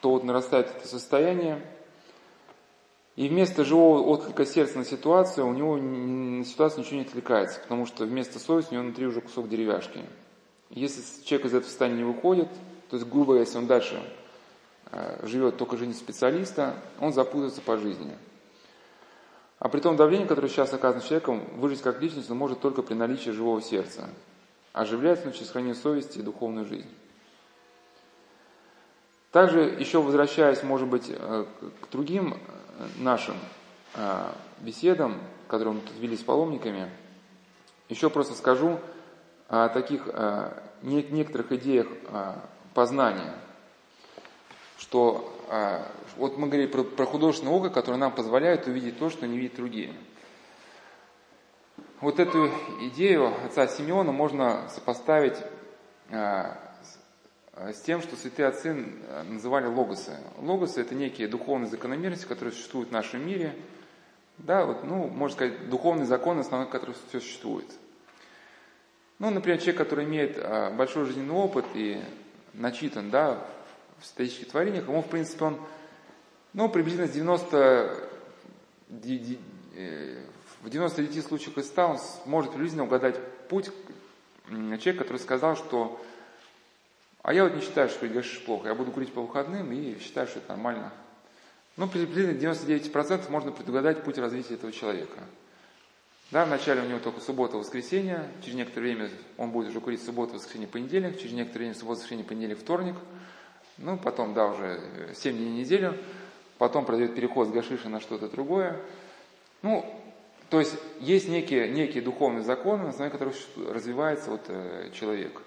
то вот нарастает это состояние, и вместо живого отклика сердца на ситуацию, у него на ситуацию ничего не отвлекается, потому что вместо совести у него внутри уже кусок деревяшки. Если человек из этого состояния не выходит, то есть, грубо, если он дальше э, живет только жизнью специалиста, он запутается по жизни. А при том давлении, которое сейчас оказано человеком, выжить как личность он может только при наличии живого сердца. Оживляется он через хранение совести и духовную жизнь. Также еще возвращаясь, может быть, э, к другим нашим э, беседам, которые мы тут вели с паломниками, еще просто скажу о таких некоторых идеях познания, что вот мы говорили про, про художественное око, которое нам позволяет увидеть то, что не видят другие. Вот эту идею отца Симеона можно сопоставить с тем, что святые отцы э, называли логосы. Логосы – это некие духовные закономерности, которые существуют в нашем мире. Да, вот, ну, можно сказать, духовный закон, основной который все существует. Ну, например, человек, который имеет э, большой жизненный опыт и начитан, да, в исторических творениях, ему, в принципе, он, ну, приблизительно с 90, в 99 случаях из 100 он может приблизительно угадать путь человека, который сказал, что а я вот не считаю, что гашиш плохо. Я буду курить по выходным и считаю, что это нормально. Ну, приблизительно 99% можно предугадать путь развития этого человека. Да, вначале у него только суббота, воскресенье, через некоторое время он будет уже курить субботу, воскресенье, понедельник, через некоторое время суббота, воскресенье, понедельник, вторник, ну, потом, да, уже 7 дней в неделю, потом произойдет переход с гашиша на что-то другое. Ну, то есть есть некие, некие духовные законы, на основе которых развивается вот, э, человек.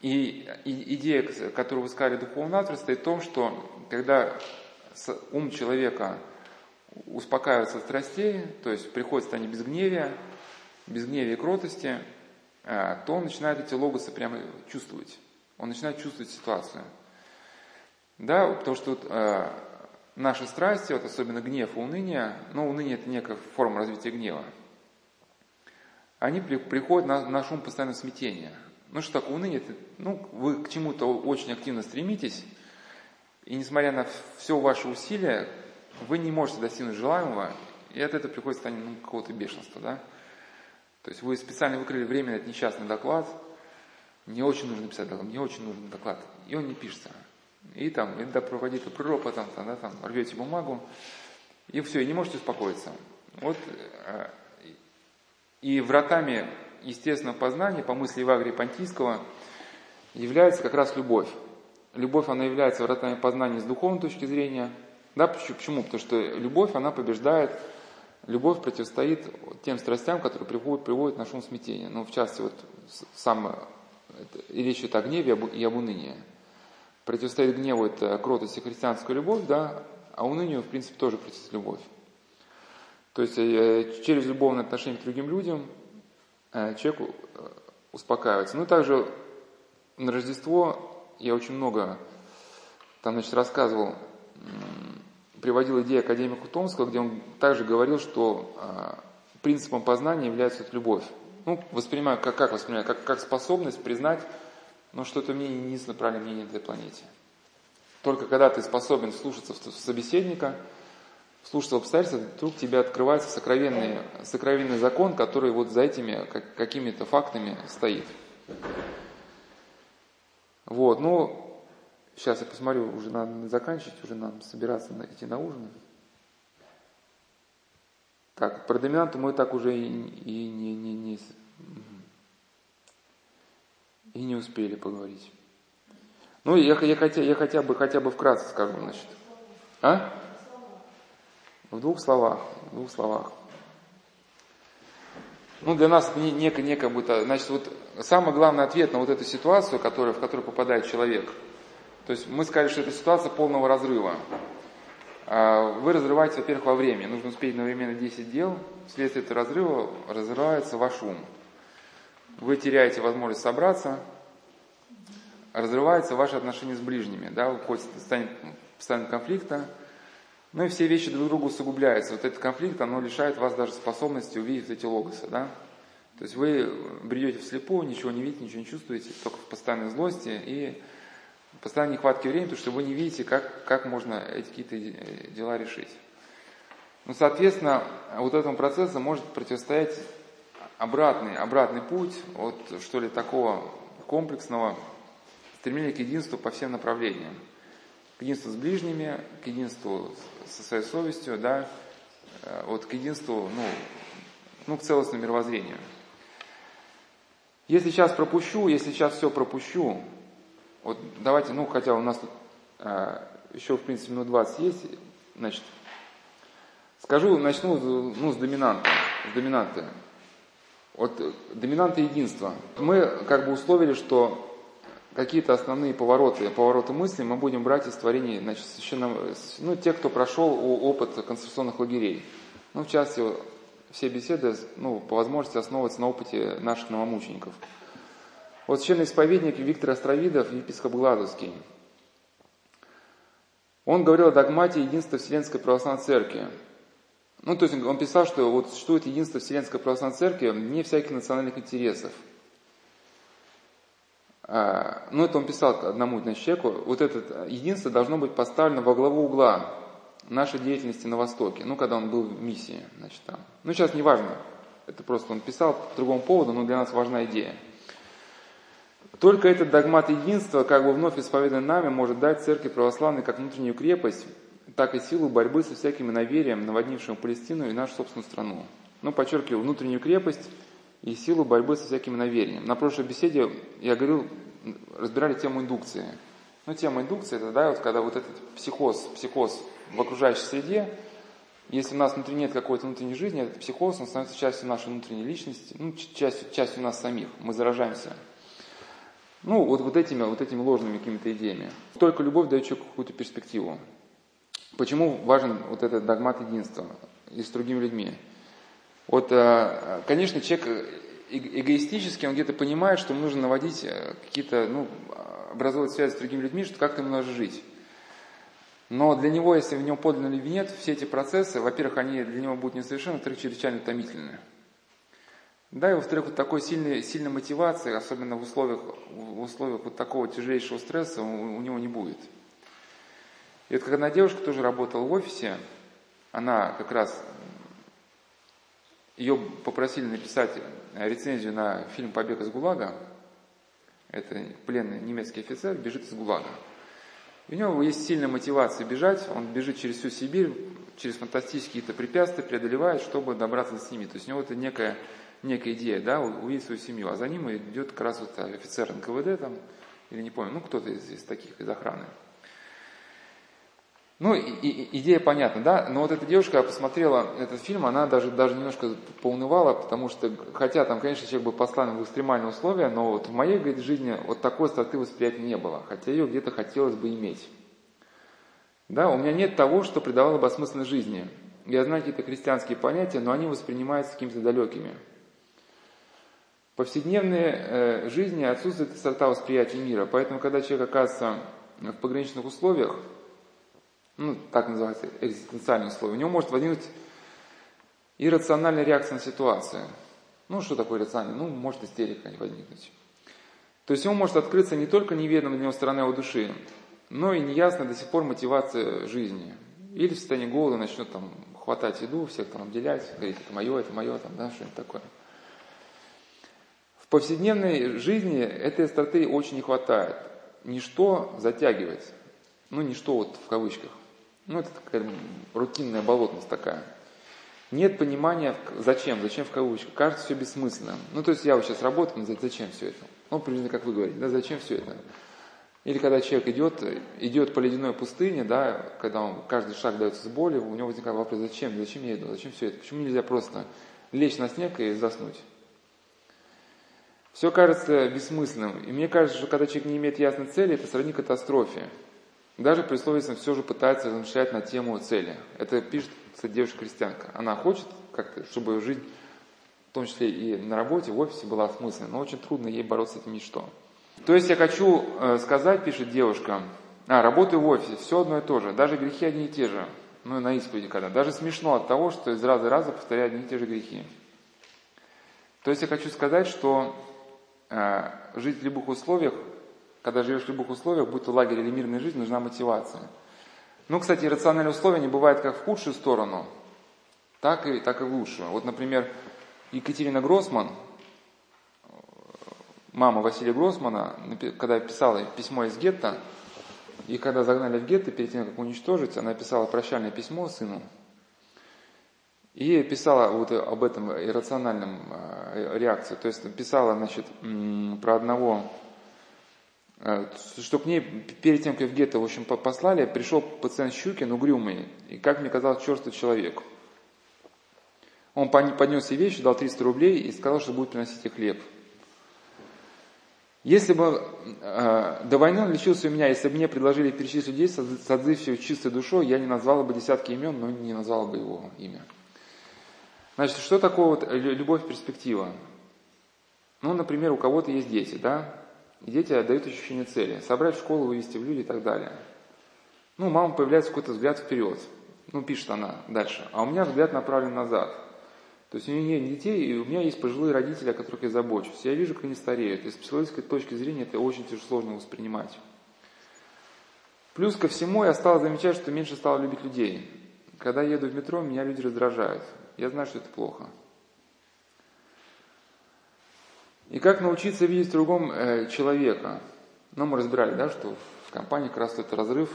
И, идея, которую вы сказали, духовного автора, состоит в том, что когда ум человека успокаивается от страстей, то есть приходит состояние безгневия, безгневия и кротости, а, то он начинает эти логосы прямо чувствовать. Он начинает чувствовать ситуацию. Да, потому что э, наши страсти, вот особенно гнев и уныние, но уныние это некая форма развития гнева, они при, приходят на, на шум постоянного смятения – ну что такое уныние? Ну, вы к чему-то очень активно стремитесь, и несмотря на все ваши усилия, вы не можете достигнуть желаемого, и от этого приходит состояние ну, какого-то бешенства, да? То есть вы специально выкрыли время этот несчастный доклад, мне очень нужно писать доклад, мне очень нужен доклад, и он не пишется. И там, иногда проводит пророк, потом, там, да, там, рвете бумагу, и все, и не можете успокоиться. Вот, э, и вратами естественного познания, по мысли Евагрия Понтийского, является как раз любовь. Любовь, она является вратами познания с духовной точки зрения. Да, почему? Потому что любовь, она побеждает, любовь противостоит тем страстям, которые приводят, приводят на шум смятения. Ну, в частности, вот сам, и речь идет о гневе и об унынии. Противостоит гневу это кротость и христианская любовь, да, а унынию, в принципе, тоже противостоит любовь. То есть э, через любовное отношение к другим людям человек э, успокаивается. Ну и также на Рождество я очень много там, значит, рассказывал, приводил идею академика Томского, где он также говорил, что э, принципом познания является любовь. Ну, воспринимаю, как, как воспринимаю, как, как способность признать, ну, что это мнение не единственное правильное мнение для планете. Только когда ты способен слушаться в собеседника – слушаться обстоятельства, вдруг тебе открывается сокровенный, сокровенный закон, который вот за этими как, какими-то фактами стоит. Вот, ну, сейчас я посмотрю, уже надо заканчивать, уже надо собираться идти на ужин. Так, про доминанту мы так уже и, и, не, не, не, и не успели поговорить. Ну, я, я, хотя, я хотя бы хотя бы вкратце скажу, значит. А? В двух словах, в двух словах. Ну, для нас это некое, некое будет, значит, вот самый главный ответ на вот эту ситуацию, которая, в которую попадает человек. То есть мы сказали, что это ситуация полного разрыва. А вы разрываете, во-первых, во времени. Нужно успеть одновременно 10 дел. Вследствие этого разрыва разрывается ваш ум. Вы теряете возможность собраться, разрывается ваше отношение с ближними, да, уходит в состояние конфликта, ну и все вещи друг другу усугубляются. Вот этот конфликт, оно лишает вас даже способности увидеть эти логосы, да? То есть вы бредете вслепую, ничего не видите, ничего не чувствуете, только в постоянной злости и постоянной нехватке времени, потому что вы не видите, как, как можно эти какие-то дела решить. Ну, соответственно, вот этому процессу может противостоять обратный, обратный путь от, что ли, такого комплексного стремления к единству по всем направлениям к единству с ближними, к единству со своей совестью, да, э, вот к единству, ну, ну, к целостному мировоззрению. Если сейчас пропущу, если сейчас все пропущу, Вот давайте, ну, хотя у нас тут а, еще, в принципе, минут 20 есть, значит, скажу, начну ну, с доминанта, с доминанты. Вот э, доминанты единства. Мы как бы условили, что какие-то основные повороты, повороты мысли мы будем брать из творений, значит, священно, ну, те, кто прошел опыт концентрационных лагерей. Ну, в частности, все беседы, ну, по возможности основываться на опыте наших новомучеников. Вот священный исповедник Виктор Островидов, епископ Гладовский, он говорил о догмате единства Вселенской Православной Церкви. Ну, то есть он писал, что вот существует единство Вселенской Православной Церкви не всяких национальных интересов. А, ну, это он писал одному значит, человеку, вот это единство должно быть поставлено во главу угла нашей деятельности на Востоке, ну, когда он был в миссии, значит, там. Ну, сейчас не важно, это просто он писал по другому поводу, но для нас важна идея. Только этот догмат единства, как бы вновь исповедан нами, может дать церкви православной как внутреннюю крепость, так и силу борьбы со всяким наверием, наводнившим Палестину и нашу собственную страну. Ну, подчеркиваю, внутреннюю крепость и силу борьбы со всяким наверием. На прошлой беседе я говорил, разбирали тему индукции. Ну, тема индукции, это, да, вот когда вот этот психоз, психоз в окружающей среде, если у нас внутри нет какой-то внутренней жизни, этот психоз, он становится частью нашей внутренней личности, ну, частью, частью нас самих, мы заражаемся. Ну, вот, вот, этими, вот этими ложными какими-то идеями. Только любовь дает человеку какую-то перспективу. Почему важен вот этот догмат единства и с другими людьми? Вот, э, конечно, человек э, эгоистически, он где-то понимает, что ему нужно наводить э, какие-то, ну, образовывать связи с другими людьми, что как-то ему нужно жить. Но для него, если в нем подлинно любви нет, все эти процессы, во-первых, они для него будут несовершенны, во-вторых, чрезвычайно утомительны. Да, и во-вторых, вот такой сильной, сильной мотивации, особенно в условиях, в условиях вот такого тяжелейшего стресса, у, у него не будет. И вот когда одна девушка тоже работала в офисе, она как раз, ее попросили написать рецензию на фильм «Побег из ГУЛАГа». Это пленный немецкий офицер бежит из ГУЛАГа. У него есть сильная мотивация бежать, он бежит через всю Сибирь, через фантастические какие-то препятствия преодолевает, чтобы добраться до семьи. То есть у него это некая некая идея, да, увидеть свою семью, а за ним идет как раз вот офицер НКВД там, или не помню, ну кто-то из, из таких, из охраны. Ну, и, и, идея понятна, да, но вот эта девушка посмотрела этот фильм, она даже, даже немножко поунывала, потому что, хотя там, конечно, человек был послан в экстремальные условия, но вот в моей говорит, жизни вот такой остроты восприятия не было, хотя ее где-то хотелось бы иметь. Да, у меня нет того, что придавало бы осмысленность жизни. Я знаю какие-то христианские понятия, но они воспринимаются какими-то далекими повседневной э, жизни отсутствует острота восприятия мира. Поэтому, когда человек оказывается в пограничных условиях, ну, так называется, экзистенциальные условия, у него может возникнуть иррациональная реакция на ситуацию. Ну, что такое иррациональная? Ну, может истерика возникнуть. То есть ему может открыться не только неведомая для него сторона его души, но и неясная до сих пор мотивация жизни. Или в состоянии голода начнет там хватать еду, всех там обделять, говорить, это мое, это мое, там, да, что-нибудь такое. В повседневной жизни этой остроты очень не хватает. Ничто затягивает. Ну, ничто вот в кавычках. Ну, это такая рутинная болотность такая. Нет понимания, зачем, зачем в кавычках. Кажется все бессмысленным. Ну, то есть я вот сейчас работаю, зачем все это? Ну, примерно как вы говорите, да, зачем все это? Или когда человек идет, идет по ледяной пустыне, да, когда он, каждый шаг дается с болью, у него возникает вопрос, зачем, зачем я иду, зачем все это? Почему нельзя просто лечь на снег и заснуть? Все кажется бессмысленным. И мне кажется, что когда человек не имеет ясной цели, это сродни катастрофе. Даже при условии, если он все же пытается размышлять на тему цели. Это пишет, кстати, девушка-крестьянка. Она хочет, как чтобы жизнь, в том числе и на работе, в офисе, была осмысленной, но очень трудно ей бороться с этим ничто. То есть я хочу э, сказать, пишет девушка, а, работаю в офисе, все одно и то же, даже грехи одни и те же. Ну и на исповеди когда. Даже смешно от того, что из раза в раза повторяю одни и те же грехи. То есть я хочу сказать, что Э, жить в любых условиях, когда живешь в любых условиях, будь то лагерь или мирная жизнь, нужна мотивация. Ну, кстати, рациональные условия не бывают как в худшую сторону, так и, так и в лучшую. Вот, например, Екатерина Гроссман, мама Василия Гроссмана, когда писала письмо из гетто, и когда загнали в гетто, перед тем, как уничтожить, она писала прощальное письмо сыну, и писала вот об этом иррациональном э, реакции. То есть писала, значит, про одного Чтобы к ней перед тем, как в гетто, в общем, послали, пришел пациент Щукин, угрюмый, и, как мне казалось, черствый человек. Он поднес ей вещи, дал 300 рублей и сказал, что будет приносить ей хлеб. Если бы э, до войны он лечился у меня, если бы мне предложили перечислить людей с отзывчивой чистой душой, я не назвал бы десятки имен, но не назвал бы его имя. Значит, что такое вот любовь перспектива? Ну, например, у кого-то есть дети, да? И дети дают ощущение цели. Собрать в школу, вывести в люди и так далее. Ну, мама появляется какой-то взгляд вперед. Ну, пишет она дальше. А у меня взгляд направлен назад. То есть у меня нет детей, и у меня есть пожилые родители, о которых я забочусь. Я вижу, как они стареют. И с психологической точки зрения это очень тяжело сложно воспринимать. Плюс ко всему я стал замечать, что меньше стал любить людей. Когда еду в метро, меня люди раздражают. Я знаю, что это плохо. И как научиться видеть в другом э, человека? Ну, мы разбирали, да, что в компании как раз этот разрыв,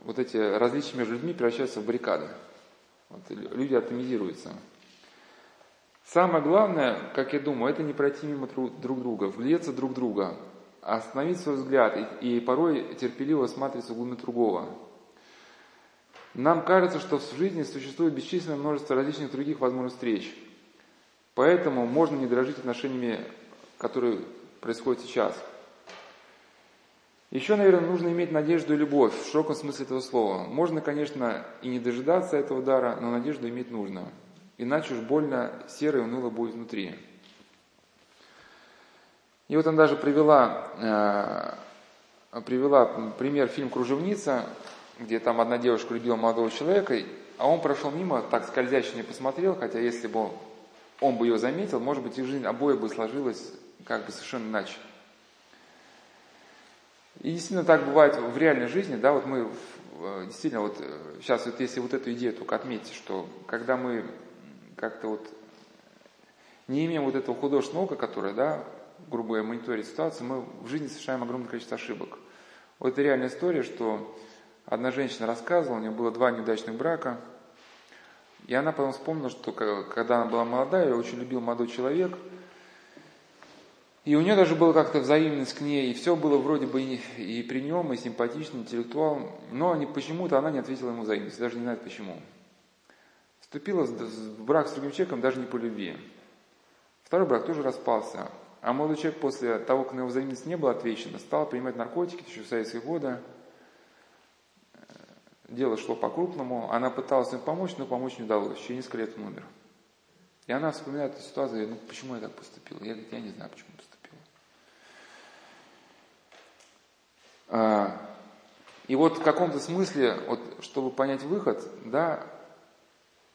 вот эти различия между людьми превращаются в баррикады. Вот, люди атомизируются. Самое главное, как я думаю, это не пройти мимо друг друга, вглядеться друг друга, а остановить свой взгляд и, и порой терпеливо осматриваться в глубину другого. Нам кажется, что в жизни существует бесчисленное множество различных других возможных встреч. Поэтому можно не дорожить отношениями, которые происходят сейчас. Еще, наверное, нужно иметь надежду и любовь в широком смысле этого слова. Можно, конечно, и не дожидаться этого дара, но надежду иметь нужно. Иначе уж больно серо и уныло будет внутри. И вот она даже привела, э, привела пример фильм «Кружевница», где там одна девушка любила молодого человека, а он прошел мимо, так скользяще не посмотрел, хотя если бы он бы ее заметил, может быть, их жизнь обоих бы сложилась как бы совершенно иначе. И действительно так бывает в реальной жизни, да, вот мы э, действительно вот сейчас вот если вот эту идею только отметьте, что когда мы как-то вот не имеем вот этого художественного ока, которое, да, грубо говоря, мониторит ситуацию, мы в жизни совершаем огромное количество ошибок. Вот это реальная история, что одна женщина рассказывала, у нее было два неудачных брака, и она потом вспомнила, что когда она была молодая, ее очень любил молодой человек, и у нее даже была как-то взаимность к ней, и все было вроде бы и, и при нем, и симпатичный, интеллектуал, но почему-то она не ответила ему взаимность, даже не знает почему. Вступила в брак с другим человеком даже не по любви. Второй брак тоже распался. А молодой человек после того, как на его взаимность не было отвечено, стал принимать наркотики еще в советские годы. Дело шло по-крупному. Она пыталась им помочь, но помочь не удалось. Еще несколько лет он умер. И она вспоминает эту ситуацию, ну почему я так поступила? Я говорю, я не знаю, почему поступила. А, и вот в каком-то смысле, вот, чтобы понять выход, да,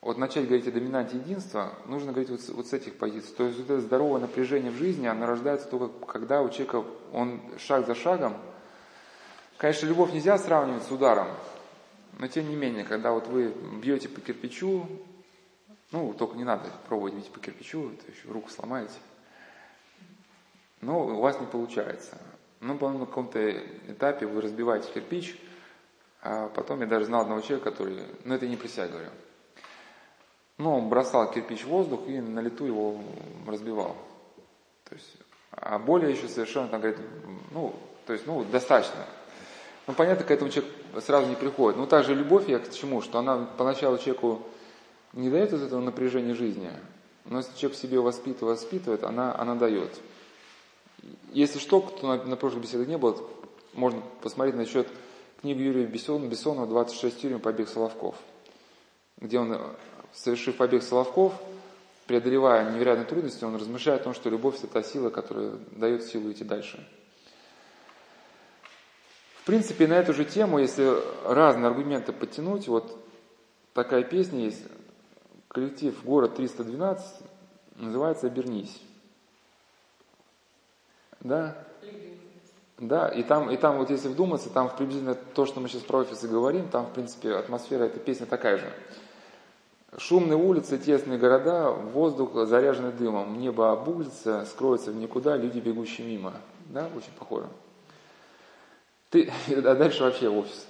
вот начать говорить о доминанте единства, нужно говорить вот, вот с этих позиций. То есть вот это здоровое напряжение в жизни, оно рождается только когда у человека, он шаг за шагом. Конечно, любовь нельзя сравнивать с ударом, но тем не менее, когда вот вы бьете по кирпичу, ну, только не надо пробовать бить по кирпичу, это еще руку сломаете. Но у вас не получается. Ну, по на каком-то этапе вы разбиваете кирпич, а потом я даже знал одного человека, который, ну это не себя говорю, ну, он бросал кирпич в воздух и на лету его разбивал. То есть, а более еще совершенно там говорит, ну, то есть, ну, достаточно. Ну, понятно, к этому человек сразу не приходит. Ну, также любовь, я к чему, что она поначалу человеку не дает из этого напряжения жизни, но если человек себе воспитывает, воспитывает, она, она дает. Если что, кто на, на прошлых беседах не было, можно посмотреть насчет книги Юрия Бессонова, Бессонова «26 тюрем. Побег Соловков», где он совершив побег Соловков, преодолевая невероятные трудности, он размышляет о том, что любовь – это та сила, которая дает силу идти дальше. В принципе, на эту же тему, если разные аргументы подтянуть, вот такая песня есть, коллектив «Город 312», называется «Обернись». Да? Да, и там, и там вот если вдуматься, там приблизительно то, что мы сейчас про офисы говорим, там, в принципе, атмосфера этой песни такая же. Шумные улицы, тесные города, воздух заряженный дымом, небо обуглится, скроется в никуда, люди бегущие мимо. Да, очень похоже. Ты, [LAUGHS] а дальше вообще офис.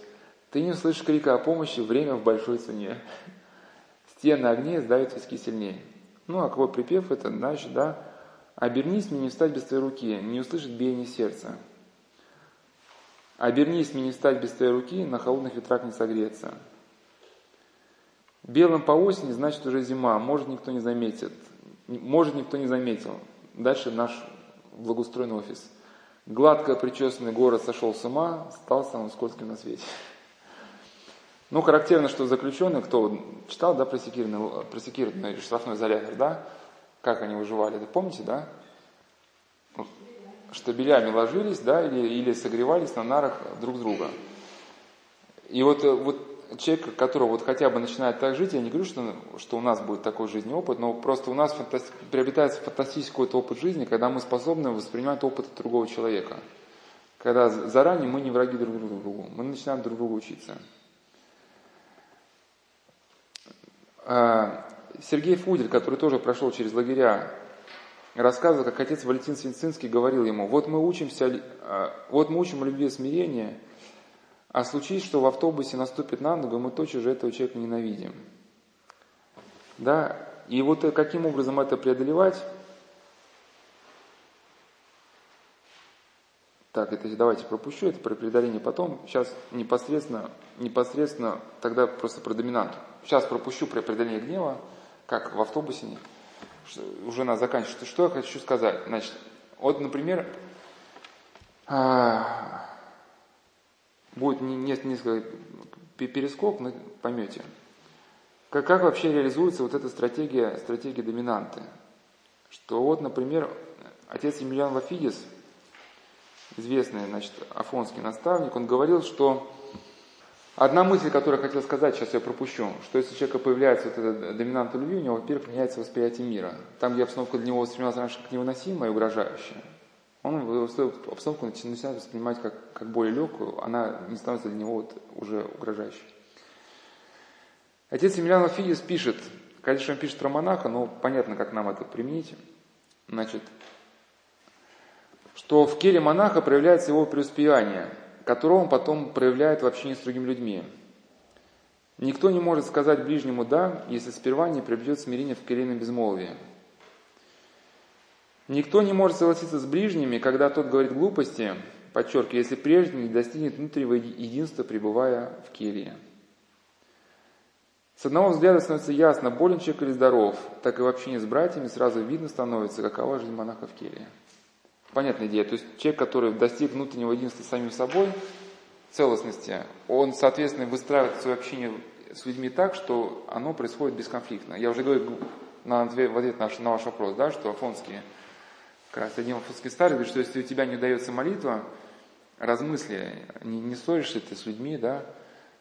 Ты не услышишь крика о помощи, время в большой цене. Стены огней сдавят виски сильнее. Ну, а какой припев это, значит, да, обернись мне не встать без твоей руки, не услышит биение сердца. Обернись, мне не стать без твоей руки, на холодных ветрах не согреться. Белым по осени, значит уже зима, может никто не заметит. Может никто не заметил. Дальше наш благоустроенный офис. Гладко причесанный город сошел с ума, стал самым скользким на свете. Ну, характерно, что заключенные, кто читал, да, просекированный, просекированный штрафной изолятор, да, как они выживали, это помните, да? Штабелями ложились, да, или, или согревались на нарах друг друга. И вот, вот человек, которого вот хотя бы начинает так жить, я не говорю, что, что у нас будет такой жизненный опыт, но просто у нас фантаст... приобретается фантастический какой-то опыт жизни, когда мы способны воспринимать опыт другого человека. Когда заранее мы не враги друг другу, мы начинаем друг другу учиться. А, Сергей Фудель, который тоже прошел через лагеря, рассказывал, как отец Валентин Свинцинский говорил ему, вот мы учимся, а, вот мы учим любви и смирения, а случись, что в автобусе наступит на ногу, мы точно же этого человека ненавидим. Да? И вот э, каким образом это преодолевать? Так, это давайте пропущу, это про преодоление потом. Сейчас непосредственно, непосредственно тогда просто про доминанту. Сейчас пропущу про преодоление гнева, как в автобусе. Уже надо заканчивать. Что я хочу сказать? Значит, вот, например, а, будет несколько перескок, вы поймете. Как, как вообще реализуется вот эта стратегия, стратегия доминанты? Что вот, например, отец Емельян Вафидис, известный, значит, афонский наставник, он говорил, что одна мысль, которую я хотел сказать, сейчас я пропущу, что если у человека появляется вот эта доминанта любви, у него, во-первых, меняется восприятие мира. Там, где обстановка для него воспринималась раньше как невыносимая и угрожающая, он обстановку начинает воспринимать как, как более легкую, она не становится для него вот уже угрожающей. Отец Емельян Афидис пишет, конечно, он пишет про монаха, но понятно, как нам это применить. Значит, что в келе монаха проявляется его преуспеяние, которое он потом проявляет в общении с другими людьми. Никто не может сказать ближнему «да», если сперва не приобретет смирение в келейном безмолвии – Никто не может согласиться с ближними, когда тот говорит глупости, подчеркиваю, если прежде не достигнет внутреннего единства, пребывая в келье. С одного взгляда становится ясно, болен человек или здоров, так и в общении с братьями сразу видно становится, какова жизнь монаха в келье. Понятная идея. То есть человек, который достиг внутреннего единства самим собой, целостности, он, соответственно, выстраивает свое общение с людьми так, что оно происходит бесконфликтно. Я уже говорю на в ответ на, на ваш вопрос, да, что афонские как раз один французский старый говорит, что если у тебя не удается молитва, размысли, не, не ссоришься ты с людьми, да,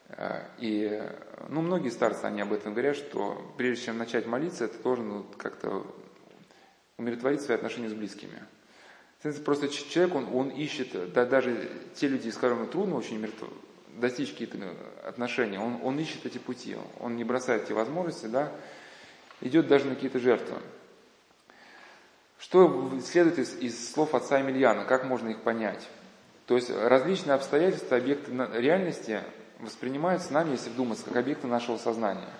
э, и, ну, многие старцы, они об этом говорят, что прежде чем начать молиться, ты должен ну, как-то умиротворить свои отношения с близкими. Просто человек, он, он ищет, да, даже те люди, с которыми трудно очень достичь какие-то отношения, он, он ищет эти пути, он не бросает эти возможности, да, идет даже на какие-то жертвы. Что следует из, из слов отца Емельяна, как можно их понять? То есть различные обстоятельства, объекты реальности воспринимаются нами, если вдуматься, как объекты нашего сознания.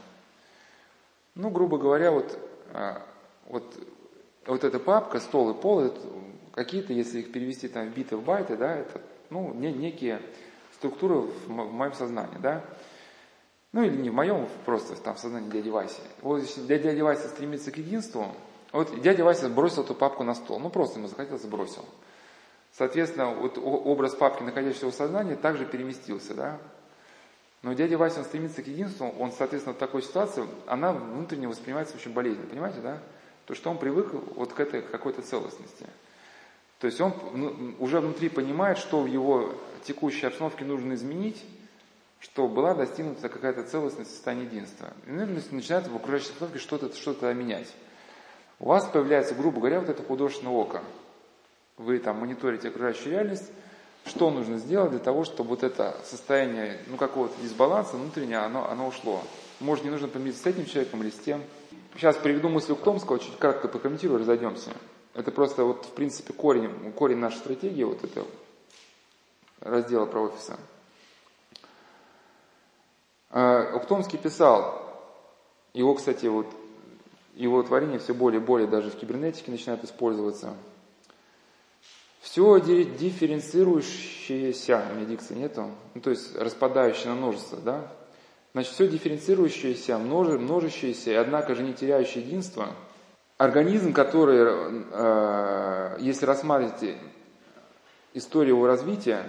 Ну, грубо говоря, вот, а, вот, вот эта папка, стол и пол, какие-то, если их перевести там в биты, в байты, да, это ну, не, некие структуры в, в моем сознании, да. Ну или не в моем, просто там в сознании дяди Васи. Вот если дядя Вася стремится к единству, вот дядя Вася бросил эту папку на стол. Ну, просто ему захотелось, бросил. Соответственно, вот образ папки, находящегося в сознании, также переместился, да. Но дядя Вася, он стремится к единству, он, соответственно, в такой ситуации, она внутренне воспринимается очень болезненно, понимаете, да? То, что он привык вот к этой какой-то целостности. То есть он уже внутри понимает, что в его текущей обстановке нужно изменить, что была достигнута какая-то целостность состояние единства. И начинает в окружающей обстановке что-то что менять у вас появляется, грубо говоря, вот это художественное око. Вы там мониторите окружающую реальность, что нужно сделать для того, чтобы вот это состояние, ну, какого-то дисбаланса внутреннее, оно, оно ушло. Может, не нужно помириться с этим человеком или с тем. Сейчас приведу мысль Ухтомского, чуть кратко прокомментирую, разойдемся. Это просто вот, в принципе, корень, корень нашей стратегии, вот это раздела про офиса. А, Ухтомский писал, его, кстати, вот его творение все более и более даже в кибернетике начинает использоваться. Все дифференцирующееся, у меня дикции нету, ну, то есть распадающее на множество, да? Значит, все дифференцирующееся, множе, множащееся однако же не теряющее единство, организм, который, э, если рассматривать историю его развития,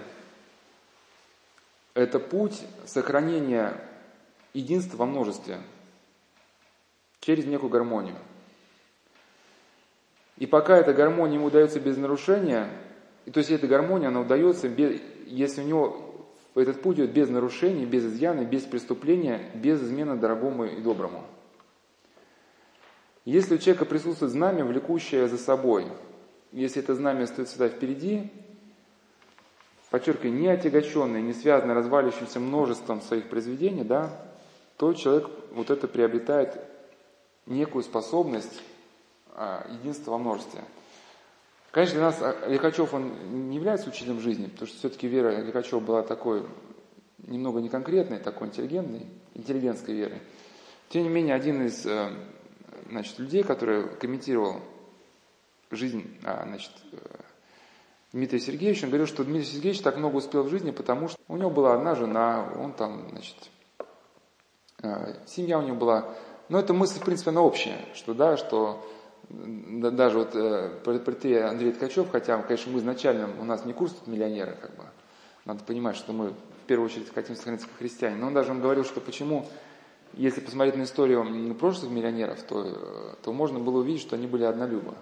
это путь сохранения единства во множестве через некую гармонию. И пока эта гармония ему удается без нарушения, то есть эта гармония, она удается, без, если у него этот путь идет без нарушений, без изъяна, без преступления, без измены дорогому и доброму. Если у человека присутствует знамя, влекущее за собой, если это знамя стоит всегда впереди, подчеркиваю, не отягощенное, не связанное разваливающимся множеством своих произведений, да, то человек вот это приобретает некую способность а, единства во множестве. Конечно, для нас а, Лихачев, он не является учителем жизни, потому что все-таки вера Лихачева была такой, немного неконкретной, такой интеллигентной, интеллигентской верой. Тем не менее, один из э, значит, людей, который комментировал жизнь а, значит, э, Дмитрия Сергеевича, он говорил, что Дмитрий Сергеевич так много успел в жизни, потому что у него была одна жена, он там, значит, э, семья у него была. Но эта мысль, в принципе, она общая, что да, что даже вот э, портрет Андрей Ткачев, хотя, конечно, мы изначально, у нас не курс тут миллионеры, как бы, надо понимать, что мы в первую очередь хотим сохраниться как христиане, но он даже он говорил, что почему, если посмотреть на историю прошлых миллионеров, то, то можно было увидеть, что они были однолюбы.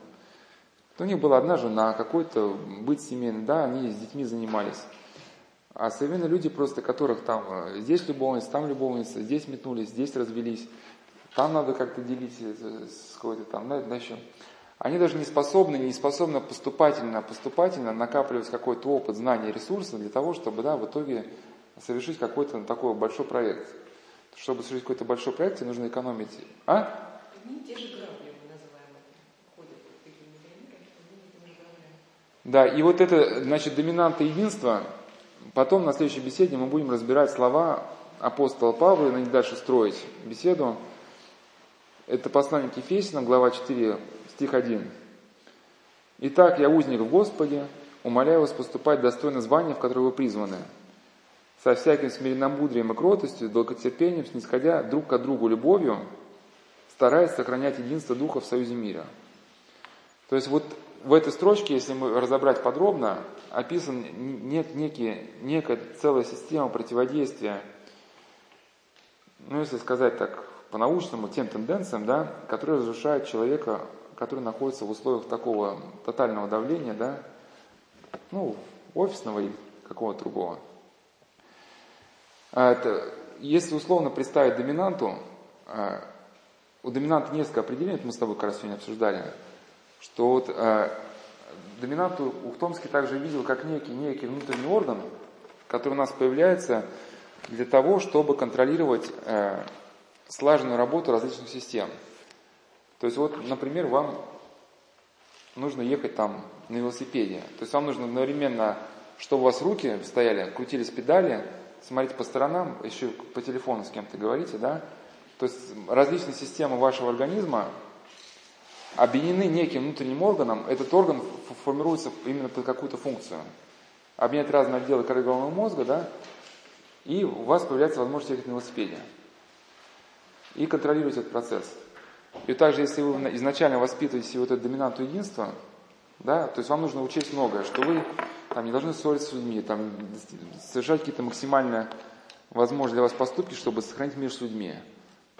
У них была одна жена, какой-то быть семейный, да, они с детьми занимались. А современные люди просто, которых там э, здесь любовница, там любовница, здесь метнулись, здесь развелись, там надо как-то делить с какой-то там, да, да еще. Они даже не способны, не способны поступательно, поступательно накапливать какой-то опыт, знания, ресурсы для того, чтобы, да, в итоге совершить какой-то такой большой проект. Чтобы совершить какой-то большой проект, нужно экономить. А? Да, и вот это, значит, доминанта единства, потом на следующей беседе мы будем разбирать слова апостола Павла, и на них дальше строить беседу. Это послание к Ефесянам, глава 4, стих 1. «Итак, я узник в Господе, умоляю вас поступать достойно звания, в которое вы призваны, со всяким смиренномудрием и кротостью, долготерпением, снисходя друг к другу любовью, стараясь сохранять единство Духа в союзе мира». То есть вот в этой строчке, если мы разобрать подробно, описан нет некие, некая целая система противодействия, ну если сказать так, по-научному тем тенденциям, да, которые разрушают человека, который находится в условиях такого тотального давления, да, ну, офисного или какого-то другого. А это, если условно представить доминанту, а, у доминанта несколько определений, мы с тобой как раз сегодня обсуждали, что вот а, доминанту Ухтомский также видел как некий, некий внутренний орган, который у нас появляется для того, чтобы контролировать слаженную работу различных систем. То есть вот, например, вам нужно ехать там на велосипеде. То есть вам нужно одновременно, чтобы у вас руки стояли, крутились педали, смотреть по сторонам, еще по телефону с кем-то говорите, да? То есть различные системы вашего организма объединены неким внутренним органом, этот орган формируется именно под какую-то функцию. Объединять разные отделы коры головного мозга, да, и у вас появляется возможность ехать на велосипеде и контролировать этот процесс. И также, если вы изначально воспитываете вот это доминанту единства, да, то есть вам нужно учесть многое, что вы там, не должны ссориться с людьми, там, совершать какие-то максимально возможные для вас поступки, чтобы сохранить мир с людьми.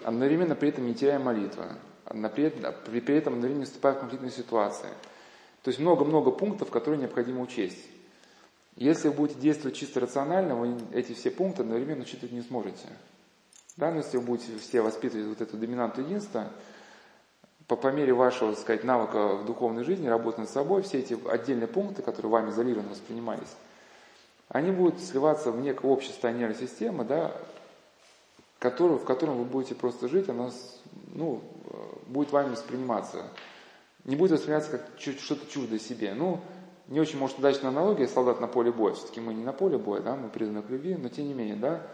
Одновременно при этом не теряя молитвы, при, при этом одновременно не вступая в конфликтные ситуации. То есть много-много пунктов, которые необходимо учесть. Если вы будете действовать чисто рационально, вы эти все пункты одновременно учитывать не сможете. Да, но если вы будете все воспитывать вот эту доминанту единства, по, по мере вашего, так сказать, навыка в духовной жизни, работы над собой, все эти отдельные пункты, которые вами изолированно воспринимались, они будут сливаться в некое общество нервной системы, да, который, в котором вы будете просто жить, оно ну, будет вами восприниматься. Не будет восприниматься как что-то чуждое себе. Ну, не очень, может, удачная аналогия, солдат на поле боя. Все-таки мы не на поле боя, да, мы призваны к любви, но тем не менее, да,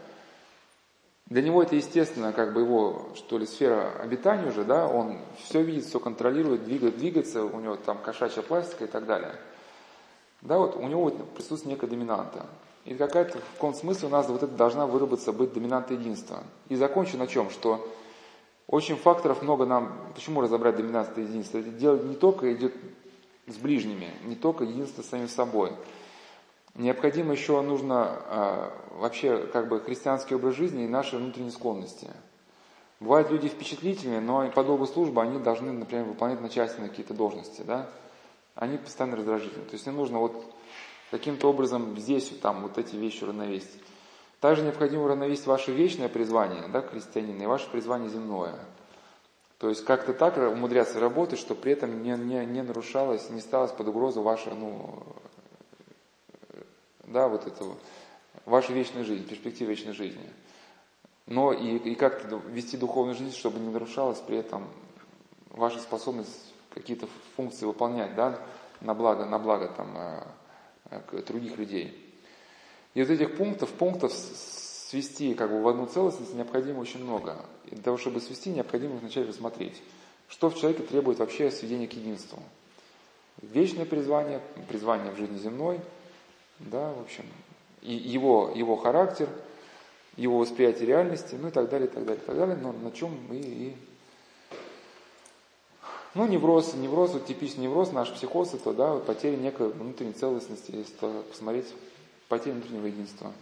для него это естественно, как бы его, что ли, сфера обитания уже, да, он все видит, все контролирует, двигает, двигается, у него там кошачья пластика и так далее. Да, вот у него вот присутствует некая доминанта. И какая-то в каком смысле у нас вот это должна выработаться быть доминанта единства. И закончу на чем, что очень факторов много нам, почему разобрать доминанство единства. Это дело не только идет с ближними, не только единство с самим собой. Необходимо еще нужно э, вообще как бы христианский образ жизни и наши внутренние склонности. Бывают люди впечатлительные, но по долгу службы они должны, например, выполнять начальственные какие-то должности, да? Они постоянно раздражительны. То есть не нужно вот каким-то образом здесь там вот эти вещи равновесить. Также необходимо уравновесить ваше вечное призвание, да, христианина, и ваше призвание земное. То есть как-то так умудряться работать, чтобы при этом не, не, не нарушалось, не ставилось под угрозу ваша, ну, да, вот это, ваша вечная жизнь, перспектива вечной жизни. Но и, и как-то вести духовную жизнь, чтобы не нарушалась при этом ваша способность какие-то функции выполнять, да, на благо, на благо там, э, других людей. И вот этих пунктов, пунктов свести как бы в одну целостность необходимо очень много. И для того, чтобы свести, необходимо вначале рассмотреть, что в человеке требует вообще сведения к единству. Вечное призвание, призвание в жизни земной, да, в общем, и его, его характер, его восприятие реальности, ну и так далее, и так далее, и так далее, но на чем мы и... Ну, невроз, невроз, вот типичный невроз, наш психоз, это, да, потеря некой внутренней целостности, если посмотреть потеря внутреннего единства.